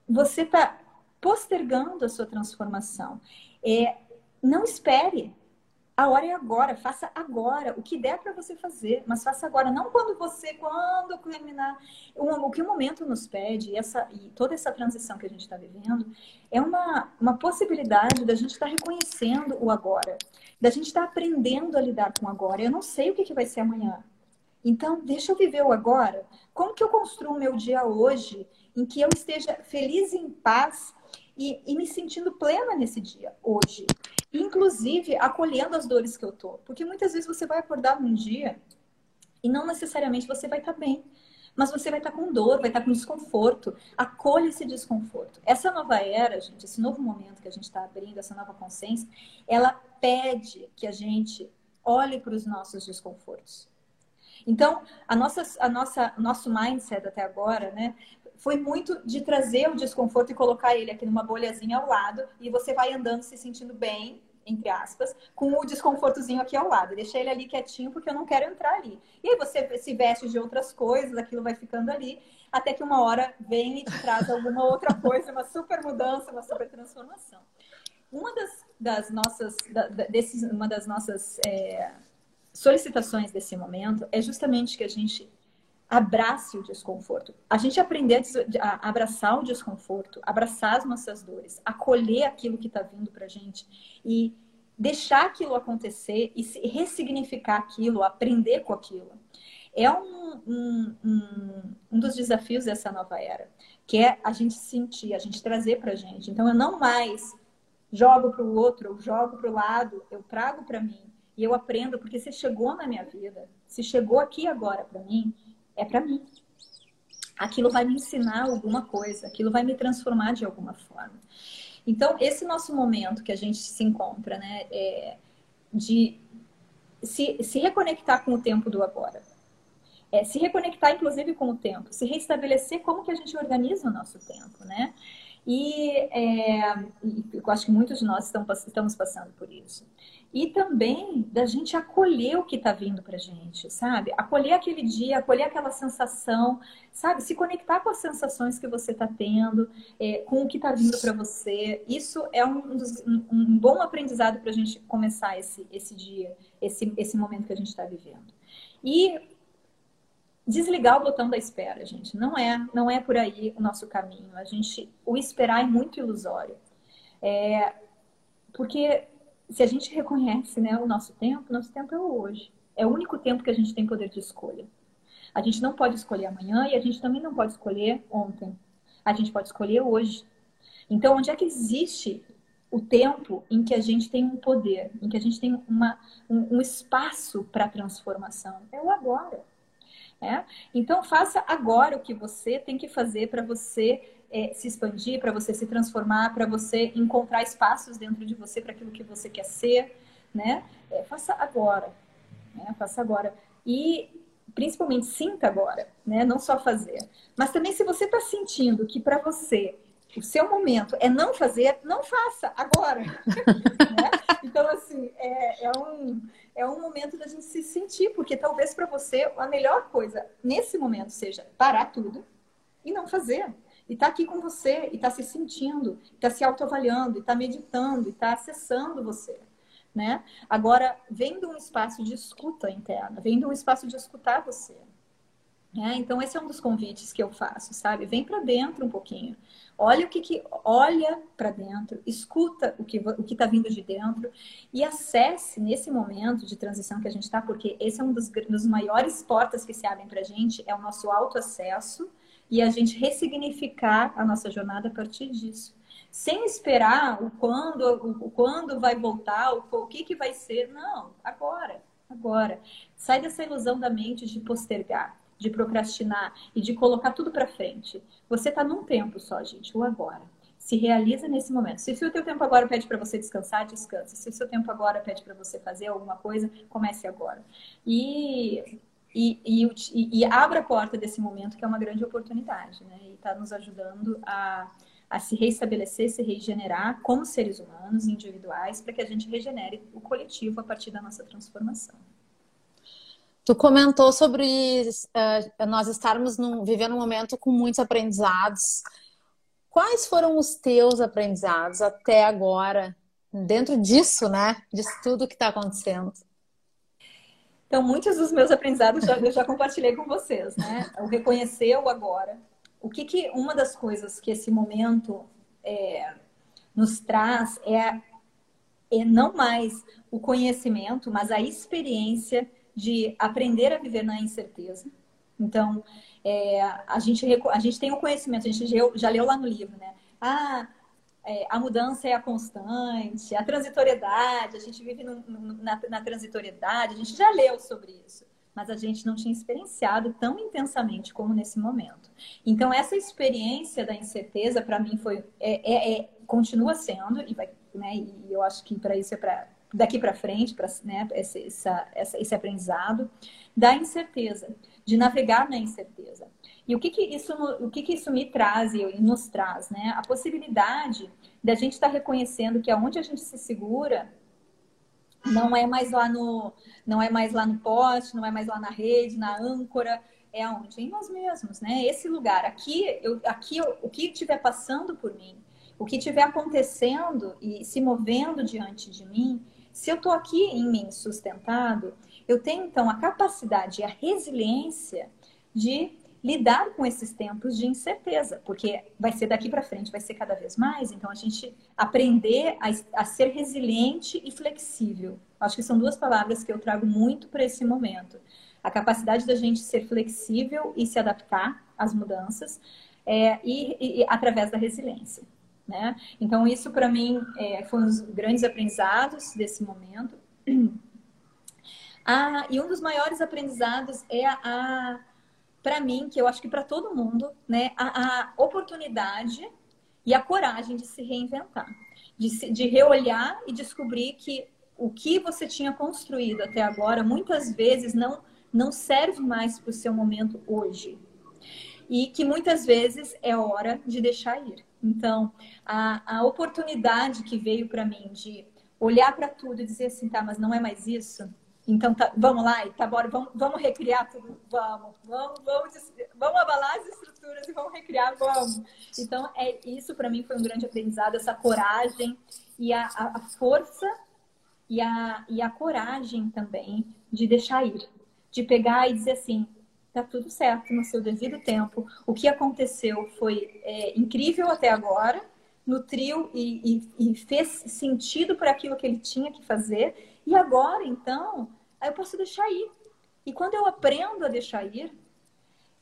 você está postergando a sua transformação. É, não espere. A hora é agora, faça agora o que der para você fazer, mas faça agora, não quando você, quando terminar. O, que o momento nos pede, e, essa, e toda essa transição que a gente está vivendo, é uma, uma possibilidade da gente estar tá reconhecendo o agora, da gente estar tá aprendendo a lidar com o agora. Eu não sei o que, que vai ser amanhã. Então, deixa eu viver o agora. Como que eu construo o meu dia hoje em que eu esteja feliz e em paz e, e me sentindo plena nesse dia, hoje? Inclusive acolhendo as dores que eu tô. Porque muitas vezes você vai acordar num dia e não necessariamente você vai estar tá bem. Mas você vai estar tá com dor, vai estar tá com desconforto. Acolha esse desconforto. Essa nova era, gente, esse novo momento que a gente está abrindo, essa nova consciência, ela pede que a gente olhe para os nossos desconfortos. Então, a nossa, a nossa, nosso mindset até agora, né, foi muito de trazer o desconforto e colocar ele aqui numa bolhazinha ao lado e você vai andando se sentindo bem, entre aspas, com o desconfortozinho aqui ao lado. Deixa ele ali quietinho porque eu não quero entrar ali. E aí você se veste de outras coisas, aquilo vai ficando ali, até que uma hora vem e te traz alguma outra coisa, uma super mudança, uma super transformação. Uma das, das nossas, da, desses, uma das nossas é, solicitações desse momento é justamente que a gente abrace o desconforto. A gente aprender a abraçar o desconforto, abraçar as nossas dores, acolher aquilo que está vindo para a gente e deixar aquilo acontecer e ressignificar aquilo, aprender com aquilo. É um, um, um, um dos desafios dessa nova era, que é a gente sentir, a gente trazer para a gente. Então, eu não mais jogo para o outro, eu jogo para o lado, eu trago para mim e eu aprendo, porque se chegou na minha vida, se chegou aqui agora para mim, é para mim. Aquilo vai me ensinar alguma coisa, aquilo vai me transformar de alguma forma. Então, esse nosso momento que a gente se encontra, né, é de se, se reconectar com o tempo do agora. É, se reconectar, inclusive, com o tempo. Se restabelecer como que a gente organiza o nosso tempo, né? E é, eu acho que muitos de nós estamos, estamos passando por isso e também da gente acolher o que está vindo para gente, sabe? Acolher aquele dia, acolher aquela sensação, sabe? Se conectar com as sensações que você está tendo, é, com o que está vindo para você. Isso é um, um, um bom aprendizado para a gente começar esse, esse dia, esse, esse momento que a gente está vivendo. E desligar o botão da espera, gente. Não é, não é por aí o nosso caminho. A gente, o esperar é muito ilusório. É, porque se a gente reconhece né, o nosso tempo, nosso tempo é o hoje. É o único tempo que a gente tem poder de escolha. A gente não pode escolher amanhã e a gente também não pode escolher ontem. A gente pode escolher hoje. Então, onde é que existe o tempo em que a gente tem um poder, em que a gente tem uma, um, um espaço para transformação? É o agora. É? Então, faça agora o que você tem que fazer para você é, se expandir, para você se transformar, para você encontrar espaços dentro de você para aquilo que você quer ser, né? É, faça agora, né? Faça agora. E principalmente sinta agora, né? Não só fazer. Mas também se você está sentindo que para você o seu momento é não fazer, não faça agora. né? Então, assim, é, é, um, é um momento da gente se sentir, porque talvez para você a melhor coisa nesse momento seja parar tudo e não fazer e está aqui com você, e está se sentindo, está se autoavaliando, está meditando, está acessando você. Né? Agora, vem de um espaço de escuta interna, vem de um espaço de escutar você. Né? Então, esse é um dos convites que eu faço, sabe? Vem para dentro um pouquinho. Olha o que, que olha para dentro, escuta o que o que está vindo de dentro e acesse nesse momento de transição que a gente está, porque esse é um dos, dos maiores portas que se abrem para a gente, é o nosso autoacesso e a gente ressignificar a nossa jornada a partir disso. Sem esperar o quando, o quando vai voltar, o, o que, que vai ser. Não, agora, agora. Sai dessa ilusão da mente de postergar, de procrastinar e de colocar tudo para frente. Você está num tempo só, gente, o agora. Se realiza nesse momento. Se o seu tempo agora pede para você descansar, descanse. Se o seu tempo agora pede para você fazer alguma coisa, comece agora. E e, e, e, abre a porta desse momento que é uma grande oportunidade, né? E está nos ajudando a, a se reestabelecer, se regenerar como seres humanos, individuais, para que a gente regenere o coletivo a partir da nossa transformação. Tu comentou sobre uh, nós estarmos num, vivendo um momento com muitos aprendizados. Quais foram os teus aprendizados até agora, dentro disso, né? Disso tudo que está acontecendo? Então, muitos dos meus aprendizados já, eu já compartilhei com vocês, né? O reconhecer o agora. O que, que uma das coisas que esse momento é, nos traz é, é não mais o conhecimento, mas a experiência de aprender a viver na incerteza. Então, é, a, gente, a gente tem o conhecimento, a gente já, já leu lá no livro, né? Ah, é, a mudança é a constante, a transitoriedade, a gente vive no, no, na, na transitoriedade, a gente já leu sobre isso, mas a gente não tinha experienciado tão intensamente como nesse momento. Então, essa experiência da incerteza, para mim, foi é, é, é, continua sendo, e, vai, né, e eu acho que para isso é para daqui para frente, para né, esse, esse aprendizado da incerteza, de navegar na incerteza. E o que, que, isso, o que, que isso me traz e nos traz? Né? A possibilidade da gente estar tá reconhecendo que aonde a gente se segura não é mais lá no não é mais lá no poste, não é mais lá na rede, na âncora, é aonde? Em nós mesmos, né? Esse lugar aqui, eu, aqui eu, o que estiver passando por mim, o que estiver acontecendo e se movendo diante de mim, se eu estou aqui em mim sustentado, eu tenho então a capacidade e a resiliência de lidar com esses tempos de incerteza, porque vai ser daqui para frente, vai ser cada vez mais. Então, a gente aprender a, a, ser resiliente e flexível. Acho que são duas palavras que eu trago muito para esse momento. A capacidade da gente ser flexível e se adaptar às mudanças, é, e, e, através da resiliência. Né? Então, isso para mim é, foi um dos grandes aprendizados desse momento. Ah, e um dos maiores aprendizados é a para mim, que eu acho que para todo mundo, né, a, a, oportunidade e a coragem de se reinventar, de, se, de reolhar e descobrir que o que você tinha construído até agora muitas vezes não, não serve mais para o seu momento hoje. E que muitas vezes é hora de deixar ir. Então, a, a oportunidade que veio para mim de olhar para tudo e dizer assim, tá, mas não é mais isso, então, tá, vamos lá, tá, bora, vamos, vamos recriar tudo, vamos, vamos, vamos, vamos abalar as estruturas e vamos recriar, vamos. Então, é, isso para mim foi um grande aprendizado, essa coragem e a, a, a força e a, e a coragem também de deixar ir, de pegar e dizer assim, tá tudo certo no seu devido tempo. O que aconteceu foi é, incrível até agora, nutriu e, e, e fez sentido para aquilo que ele tinha que fazer. E agora, então, aí eu posso deixar ir. E quando eu aprendo a deixar ir,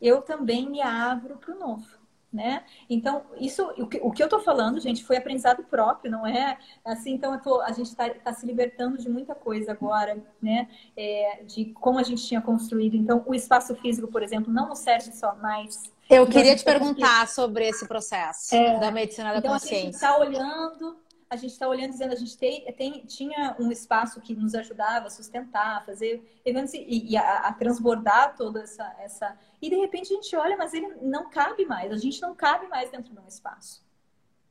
eu também me abro para o novo. Né? Então, isso, o que, o que eu estou falando, gente, foi aprendizado próprio, não é assim. Então, tô, a gente está tá se libertando de muita coisa agora, né? É, de como a gente tinha construído. Então, o espaço físico, por exemplo, não nos serve só mais. Eu então, queria te perguntar sobre esse processo é, da medicina da então, consciência. A gente está olhando a gente está olhando dizendo a gente tem, tem, tinha um espaço que nos ajudava a sustentar, fazer eventos e, e a, a, transbordar toda essa, essa. E de repente a gente olha, mas ele não cabe mais, a gente não cabe mais dentro de um espaço.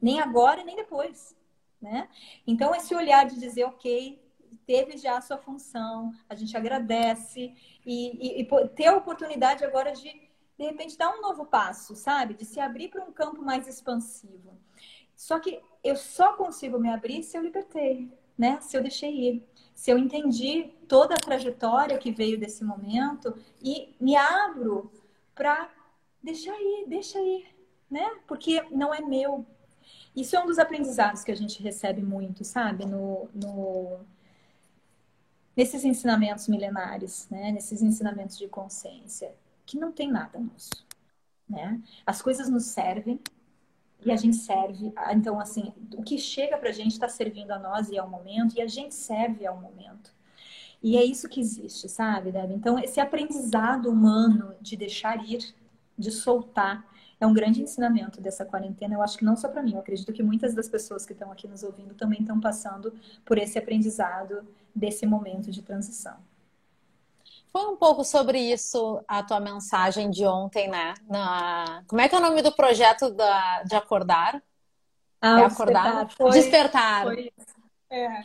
Nem agora, nem depois. Né? Então, esse olhar de dizer, ok, teve já a sua função, a gente agradece e, e, e ter a oportunidade agora de, de repente, dar um novo passo, sabe? De se abrir para um campo mais expansivo. Só que eu só consigo me abrir se eu libertei, né? Se eu deixei ir, se eu entendi toda a trajetória que veio desse momento e me abro para deixar ir, deixa ir, né? Porque não é meu. Isso é um dos aprendizados que a gente recebe muito, sabe? No, no nesses ensinamentos milenares, né? Nesses ensinamentos de consciência, que não tem nada nosso, né? As coisas nos servem e a gente serve. Então, assim, o que chega para a gente está servindo a nós e ao momento, e a gente serve ao momento. E é isso que existe, sabe, Deb? Então, esse aprendizado humano de deixar ir, de soltar, é um grande ensinamento dessa quarentena. Eu acho que não só para mim, eu acredito que muitas das pessoas que estão aqui nos ouvindo também estão passando por esse aprendizado desse momento de transição. Foi um pouco sobre isso a tua mensagem de ontem, né? Na... Como é que é o nome do projeto da... de acordar? Ah, é acordar? Despertar. Foi, despertar. Foi, é.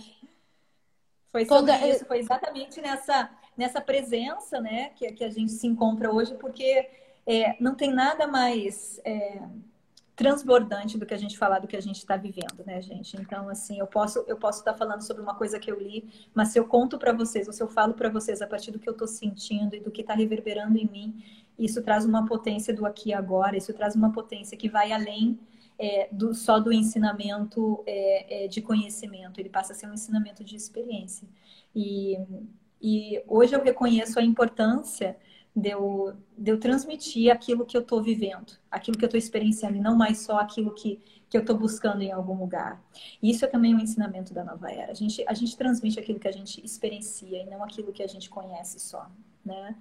foi sobre Quando... isso, foi exatamente nessa, nessa presença, né, que, que a gente se encontra hoje, porque é, não tem nada mais é, transbordante do que a gente falar do que a gente está vivendo, né, gente? Então, assim, eu posso eu posso estar tá falando sobre uma coisa que eu li, mas se eu conto para vocês, ou se eu falo para vocês a partir do que eu estou sentindo e do que está reverberando em mim, isso traz uma potência do aqui e agora, isso traz uma potência que vai além é, do, só do ensinamento é, é, de conhecimento, ele passa a ser um ensinamento de experiência. E, e hoje eu reconheço a importância de eu, de eu transmitir aquilo que eu estou vivendo, aquilo que eu estou experienciando, e não mais só aquilo que, que eu estou buscando em algum lugar. Isso é também um ensinamento da nova era. A gente, a gente transmite aquilo que a gente experiencia e não aquilo que a gente conhece só, né?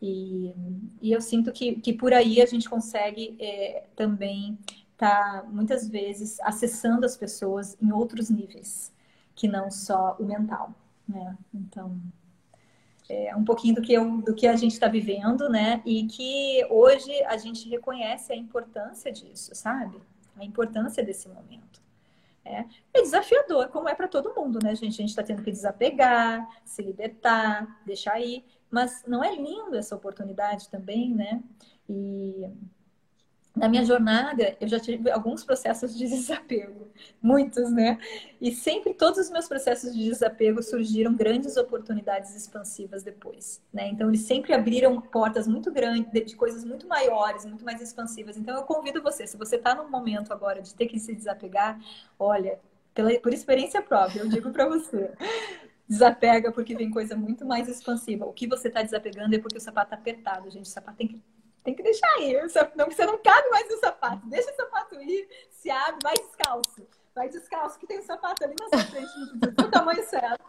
E, e eu sinto que, que por aí a gente consegue é, também estar, tá, muitas vezes, acessando as pessoas em outros níveis, que não só o mental, né? Então é um pouquinho do que, eu, do que a gente está vivendo, né? E que hoje a gente reconhece a importância disso, sabe? A importância desse momento. É, é desafiador, como é para todo mundo, né, gente? A gente está tendo que desapegar, se libertar, deixar ir. Mas não é lindo essa oportunidade também, né? E na minha jornada, eu já tive alguns processos de desapego, muitos, né? E sempre todos os meus processos de desapego surgiram grandes oportunidades expansivas depois, né? Então eles sempre abriram portas muito grandes, de coisas muito maiores, muito mais expansivas. Então eu convido você, se você está no momento agora de ter que se desapegar, olha, pela, por experiência própria, eu digo para você, desapega porque vem coisa muito mais expansiva. O que você está desapegando é porque o sapato está apertado, gente. O sapato tem que tem que deixar ir. Não, você não cabe mais no sapato. Deixa o sapato ir, se abre, vai descalço. Vai descalço, que tem um sapato ali na sua frente, do tamanho certo.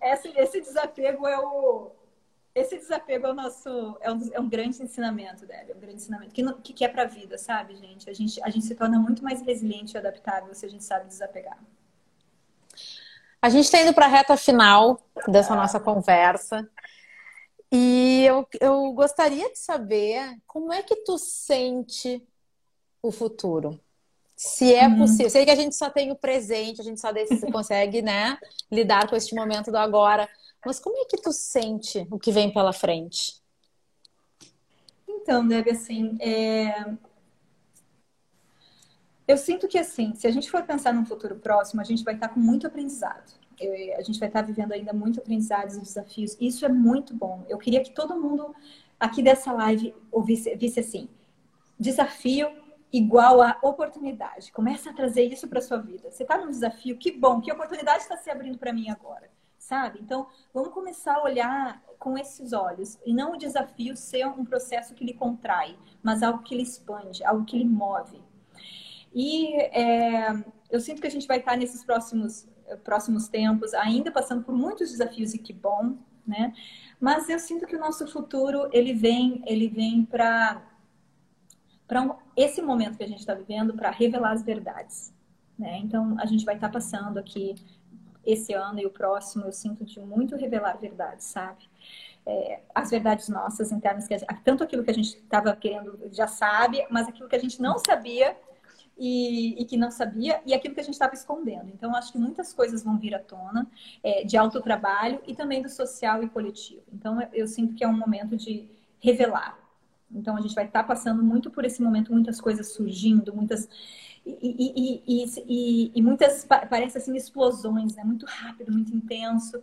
É esse, esse desapego é o. Esse desapego é o nosso. É um, é um grande ensinamento, Débora. É um grande ensinamento. Que, que, que é pra vida, sabe, gente? A, gente? a gente se torna muito mais resiliente e adaptável se a gente sabe desapegar. A gente está indo para a reta final dessa nossa conversa. E eu, eu gostaria de saber como é que tu sente o futuro. Se é hum. possível. Sei que a gente só tem o presente, a gente só consegue, né, lidar com este momento do agora. Mas como é que tu sente o que vem pela frente? Então, Deb, assim, é... eu sinto que assim, se a gente for pensar num futuro próximo, a gente vai estar com muito aprendizado a gente vai estar vivendo ainda muito aprendizados e desafios. Isso é muito bom. Eu queria que todo mundo aqui dessa live ouvisse, visse assim: desafio igual a oportunidade. Comece a trazer isso para sua vida. Você está num desafio, que bom, que oportunidade está se abrindo para mim agora, sabe? Então, vamos começar a olhar com esses olhos e não o desafio ser um processo que lhe contrai, mas algo que lhe expande, algo que lhe move. E é, eu sinto que a gente vai estar nesses próximos próximos tempos, ainda passando por muitos desafios e que bom, né? Mas eu sinto que o nosso futuro ele vem, ele vem para para um, esse momento que a gente está vivendo para revelar as verdades, né? Então a gente vai estar tá passando aqui esse ano e o próximo, eu sinto de muito revelar verdades, sabe? É, as verdades nossas internas, que tanto aquilo que a gente estava querendo já sabe, mas aquilo que a gente não sabia e, e, que não sabia, e aquilo que a gente estava escondendo. Então, acho que muitas coisas vão vir à tona é, de autotrabalho e também do social e coletivo. Então, eu, eu sinto que é um momento de revelar. Então, a gente vai estar tá passando muito por esse momento, muitas coisas surgindo, muitas. E, e, e, muitas, parece assim, explosões, né? Muito rápido, muito intenso.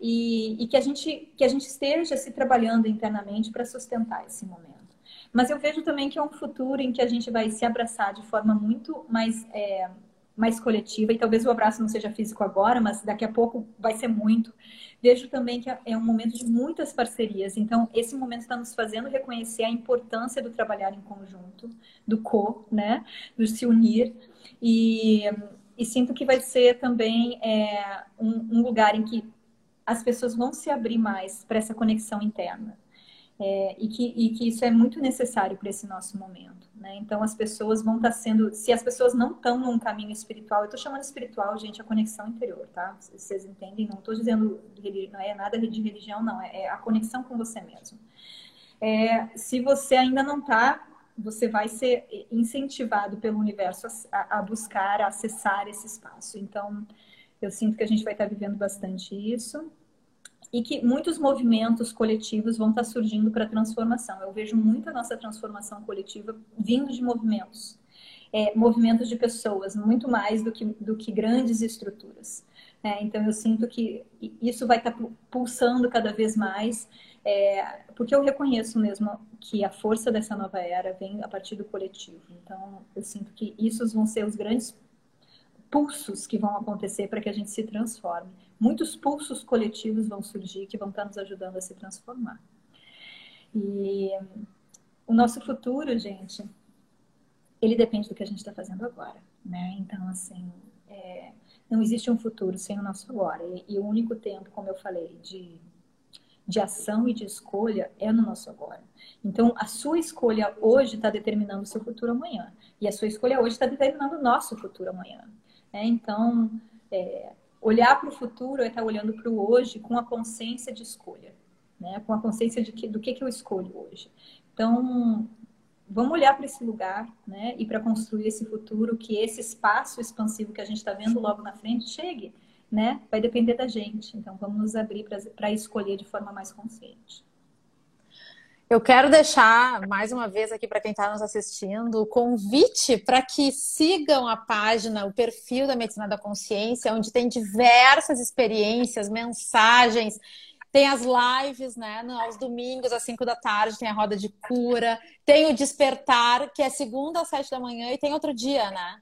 E que, a gente, que a gente esteja se trabalhando internamente para sustentar esse momento. Mas eu vejo também que é um futuro em que a gente vai se abraçar de forma muito mais, é, mais coletiva, e talvez o abraço não seja físico agora, mas daqui a pouco vai ser muito. Vejo também que é um momento de muitas parcerias, então esse momento está nos fazendo reconhecer a importância do trabalhar em conjunto, do co, né, do se unir, e, e sinto que vai ser também é, um, um lugar em que as pessoas vão se abrir mais para essa conexão interna. É, e, que, e que isso é muito necessário para esse nosso momento. Né? Então, as pessoas vão estar tá sendo. Se as pessoas não estão num caminho espiritual, eu estou chamando espiritual, gente, a conexão interior, tá? Vocês entendem? Não estou dizendo. Não é nada de religião, não. É, é a conexão com você mesmo. É, se você ainda não está, você vai ser incentivado pelo universo a, a, buscar, a acessar esse espaço. Então, eu sinto que a gente vai estar tá vivendo bastante isso e que muitos movimentos coletivos vão estar surgindo para a transformação. Eu vejo muito a nossa transformação coletiva vindo de movimentos, é, movimentos de pessoas, muito mais do que, do que grandes estruturas. É, então, eu sinto que isso vai estar pulsando cada vez mais, é, porque eu reconheço mesmo que a força dessa nova era vem a partir do coletivo. Então, eu sinto que isso vão ser os grandes pulsos que vão acontecer para que a gente se transforme. Muitos pulsos coletivos vão surgir que vão estar nos ajudando a se transformar. E o nosso futuro, gente, ele depende do que a gente está fazendo agora, né? Então, assim, é, não existe um futuro sem o nosso agora. E, e, o único tempo, como eu falei, de, de ação e de escolha é no nosso agora. Então, a sua escolha hoje está determinando o seu futuro amanhã. E a sua escolha hoje está determinando o nosso futuro amanhã. Né? Então, é, olhar para o futuro é estar olhando para o hoje com a consciência de escolha. Né? Com a consciência de que, do que, que eu escolho hoje. Então, vamos olhar para esse lugar, né? E para construir esse futuro, que esse espaço expansivo que a gente está vendo logo na frente chegue, né? Vai depender da gente. Então, vamos nos abrir para escolher de forma mais consciente. Eu quero deixar mais uma vez aqui para quem está nos assistindo o convite para que sigam a página, o perfil da Medicina da Consciência, onde tem diversas experiências, mensagens tem as lives, né? Aos domingos, às 5 da tarde, tem a roda de cura. Tem o despertar, que é segunda às 7 da manhã, e tem outro dia, né?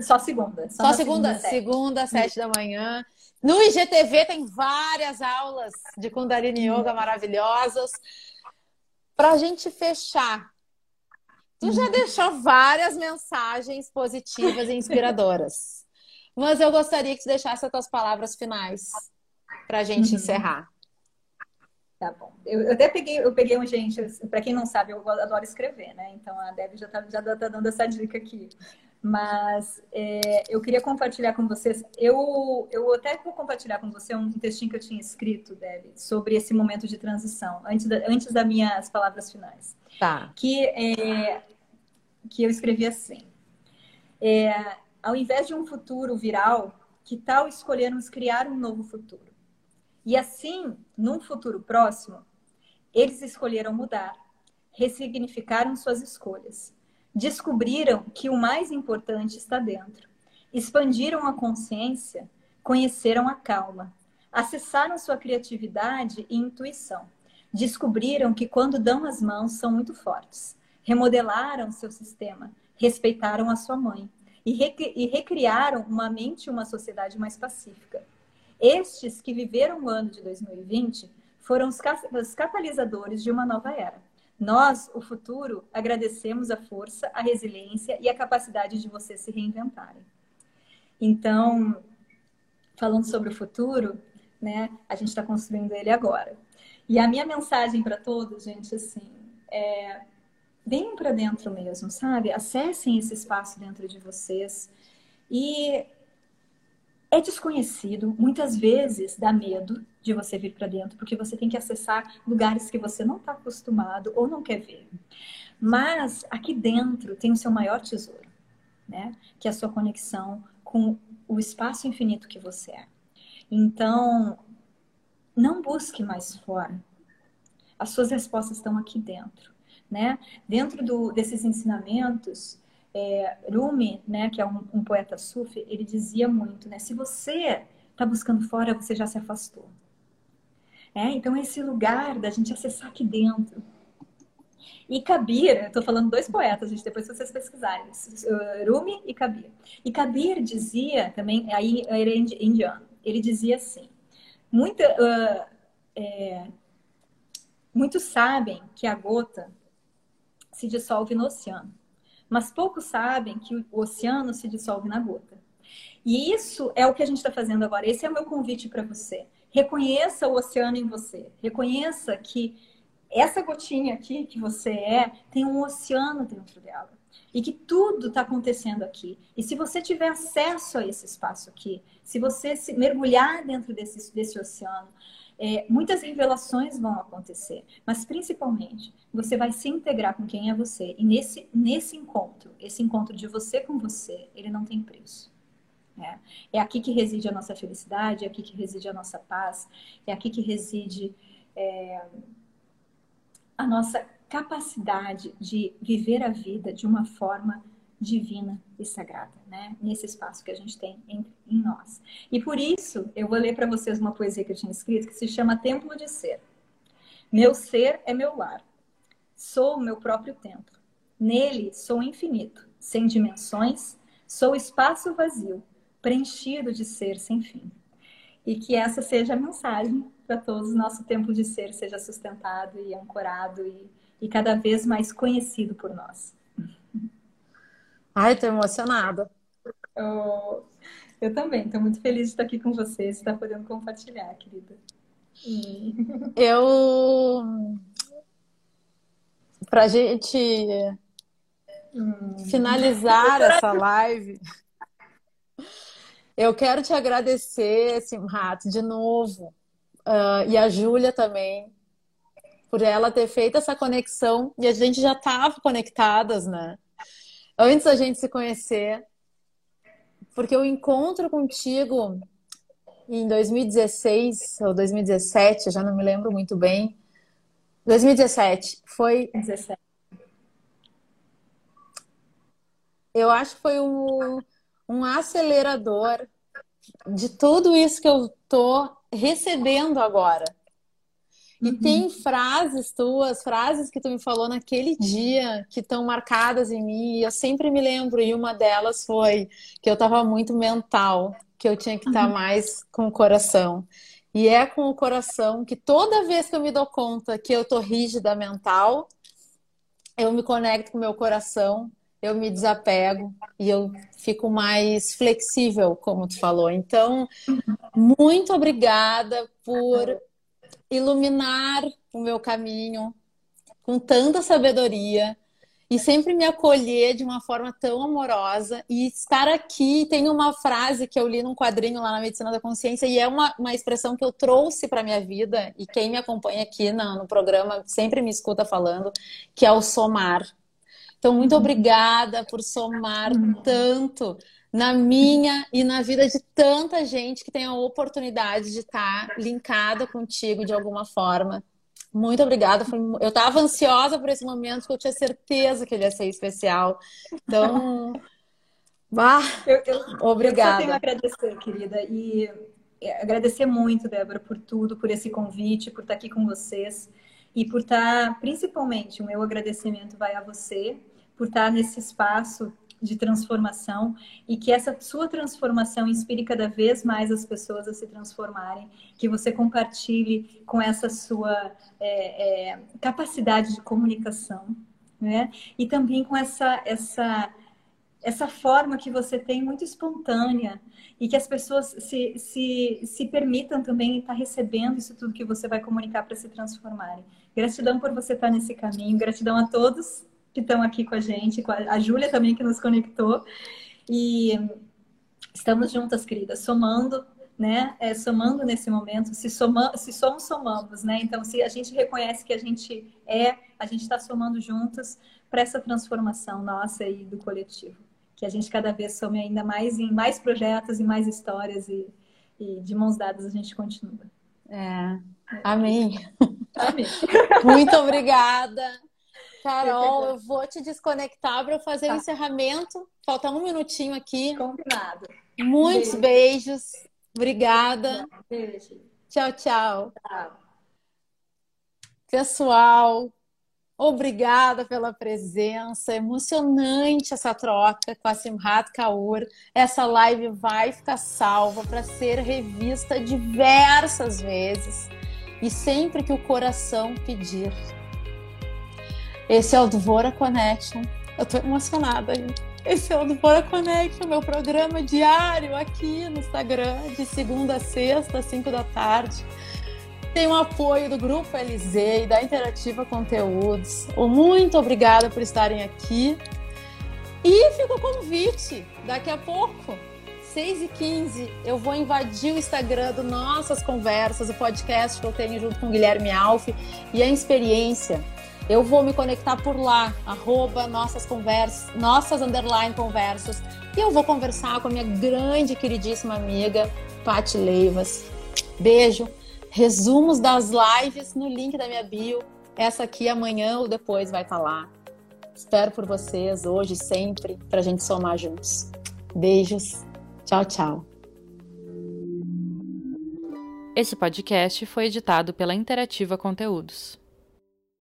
Só segunda. Só, só segunda, segunda, segunda às 7 da manhã. No IGTV tem várias aulas de Kundalini Yoga maravilhosas. Para a gente fechar, tu já uhum. deixou várias mensagens positivas e inspiradoras. Mas eu gostaria que tu deixasse as tuas palavras finais para a gente uhum. encerrar. Tá bom. Eu, eu, até peguei, eu peguei um gente, para quem não sabe, eu adoro escrever, né? Então a Deb já tá, já tá dando essa dica aqui. Mas é, eu queria compartilhar com vocês. Eu, eu até vou compartilhar com você um textinho que eu tinha escrito, Deb, sobre esse momento de transição, antes, da, antes das minhas palavras finais. Tá. Que, é, que eu escrevi assim: é, ao invés de um futuro viral, que tal escolhermos criar um novo futuro? E assim, num futuro próximo, eles escolheram mudar, ressignificaram suas escolhas, descobriram que o mais importante está dentro, expandiram a consciência, conheceram a calma, acessaram sua criatividade e intuição, descobriram que quando dão as mãos são muito fortes, remodelaram seu sistema, respeitaram a sua mãe e, recriaram uma mente e uma sociedade mais pacífica. Estes que viveram o ano de 2020 foram os catalisadores de uma nova era. Nós, o futuro, agradecemos a força, a resiliência e a capacidade de vocês se reinventarem. Então, falando sobre o futuro, né, a gente está construindo ele agora. E a minha mensagem para todos, gente, assim, é venham para dentro mesmo, sabe? Acessem esse espaço dentro de vocês e é desconhecido, muitas vezes dá medo de você vir para dentro, porque você tem que acessar lugares que você não está acostumado ou não quer ver. Mas aqui dentro tem o seu maior tesouro, né? Que é a sua conexão com o espaço infinito que você é. Então, não busque mais fora. As suas respostas estão aqui dentro, né? Dentro do, desses ensinamentos, é, Rumi, né, que é um, um, poeta sufi, ele dizia muito, né, se você está buscando fora, você já se afastou. É, então, esse lugar da gente acessar aqui dentro. E Kabir, estou falando dois poetas, gente, depois vocês pesquisarem, Rumi e Kabir. E Kabir dizia também, aí ele é indiano, ele dizia assim, muita, uh, é, muitos sabem que a gota se dissolve no oceano mas poucos sabem que o oceano se dissolve na gota. E isso é o que a gente está fazendo agora. Esse é o meu convite para você. Reconheça o oceano em você. Reconheça que essa gotinha aqui que você é tem um oceano dentro dela. E que tudo está acontecendo aqui. E se você tiver acesso a esse espaço aqui, se você se mergulhar dentro desse, desse oceano, é, muitas revelações vão acontecer, mas principalmente você vai se integrar com quem é você. E nesse, nesse encontro, esse encontro de você com você, ele não tem preço. É, é aqui que reside a nossa felicidade, é aqui que reside a nossa paz, é aqui que reside é, a nossa capacidade de viver a vida de uma forma divina e sagrada, né? Nesse espaço que a gente tem em, em nós. E por isso, eu vou ler para vocês uma poesia que eu tinha escrito que se chama Templo de Ser. Meu ser é meu lar. Sou o meu próprio templo. Nele sou infinito, sem dimensões, sou espaço vazio, preenchido de ser sem fim. E que essa seja a mensagem para todos, nosso tempo de ser seja sustentado e ancorado e, e cada vez mais conhecido por nós. Ai, tô emocionada. Eu, eu também, estou muito feliz de estar aqui com vocês, de estar podendo compartilhar, querida. Eu. Pra gente hum. finalizar essa live, eu quero te agradecer, Simrat, de novo, uh, e a Júlia também, por ela ter feito essa conexão, e a gente já estava conectadas, né? Antes da gente se conhecer, porque o encontro contigo em 2016 ou 2017, já não me lembro muito bem. 2017 foi 17. Eu acho que foi um, um acelerador de tudo isso que eu tô recebendo agora. E uhum. tem frases tuas, frases que tu me falou naquele dia que estão marcadas em mim, e eu sempre me lembro, e uma delas foi que eu estava muito mental, que eu tinha que estar tá uhum. mais com o coração. E é com o coração que toda vez que eu me dou conta que eu tô rígida mental, eu me conecto com o meu coração, eu me desapego e eu fico mais flexível, como tu falou. Então, uhum. muito obrigada por iluminar o meu caminho com tanta sabedoria e sempre me acolher de uma forma tão amorosa e estar aqui. Tem uma frase que eu li num quadrinho lá na Medicina da Consciência e é uma, uma expressão que eu trouxe para minha vida e quem me acompanha aqui no, no programa sempre me escuta falando, que é o somar. Então, muito uhum. obrigada por somar uhum. tanto na minha e na vida de tanta gente que tem a oportunidade de estar linkada contigo de alguma forma. Muito obrigada. Eu estava ansiosa por esse momento, porque eu tinha certeza que ele ia ser especial. Então, bah, eu, eu, obrigada. Eu tenho a agradecer, querida. E agradecer muito, Débora, por tudo, por esse convite, por estar aqui com vocês. E por estar, principalmente, o meu agradecimento vai a você, por estar nesse espaço de transformação e que essa sua transformação inspire cada vez mais as pessoas a se transformarem, que você compartilhe com essa sua é, é, capacidade de comunicação, né? E também com essa essa essa forma que você tem muito espontânea e que as pessoas se, se, se permitam também estar recebendo isso tudo que você vai comunicar para se transformarem. Gratidão por você estar nesse caminho, gratidão a todos que estão aqui com a gente, com a, a Júlia também que nos conectou. E estamos juntas, queridas, somando, né? É, somando nesse momento, se, soma, se somos, somamos, né? Então, se a gente reconhece que a gente é, a gente está somando juntas para essa transformação nossa e do coletivo. Que a gente cada vez some ainda mais em mais projetos e mais histórias e, e de mãos dadas a gente continua. É. Amém. Amém. Muito obrigada. Carol, eu vou te desconectar para fazer tá. o encerramento. Falta um minutinho aqui. Combinado. Muitos Beijo. beijos. Obrigada. Beijo. Tchau, tchau. Tchau. Pessoal, obrigada pela presença. Emocionante essa troca com a Simhat Kaur. Essa live vai ficar salva para ser revista diversas vezes e sempre que o coração pedir. Esse é o Dvora Connection. Eu tô emocionada aí. Esse é o Dvora Connection, meu programa diário aqui no Instagram, de segunda a sexta, às 5 da tarde. Tem o apoio do Grupo LZ e da Interativa Conteúdos. Muito obrigada por estarem aqui. E fica o convite, daqui a pouco, 6 e 15 eu vou invadir o Instagram do Nossas Conversas, o podcast que eu tenho junto com o Guilherme Alf e a experiência eu vou me conectar por lá, arroba nossas conversas, nossas underline conversas, e eu vou conversar com a minha grande queridíssima amiga, Paty Leivas. Beijo. Resumos das lives no link da minha bio. Essa aqui amanhã ou depois vai estar tá lá. Espero por vocês hoje sempre para a gente somar juntos. Beijos. Tchau, tchau. Esse podcast foi editado pela Interativa Conteúdos.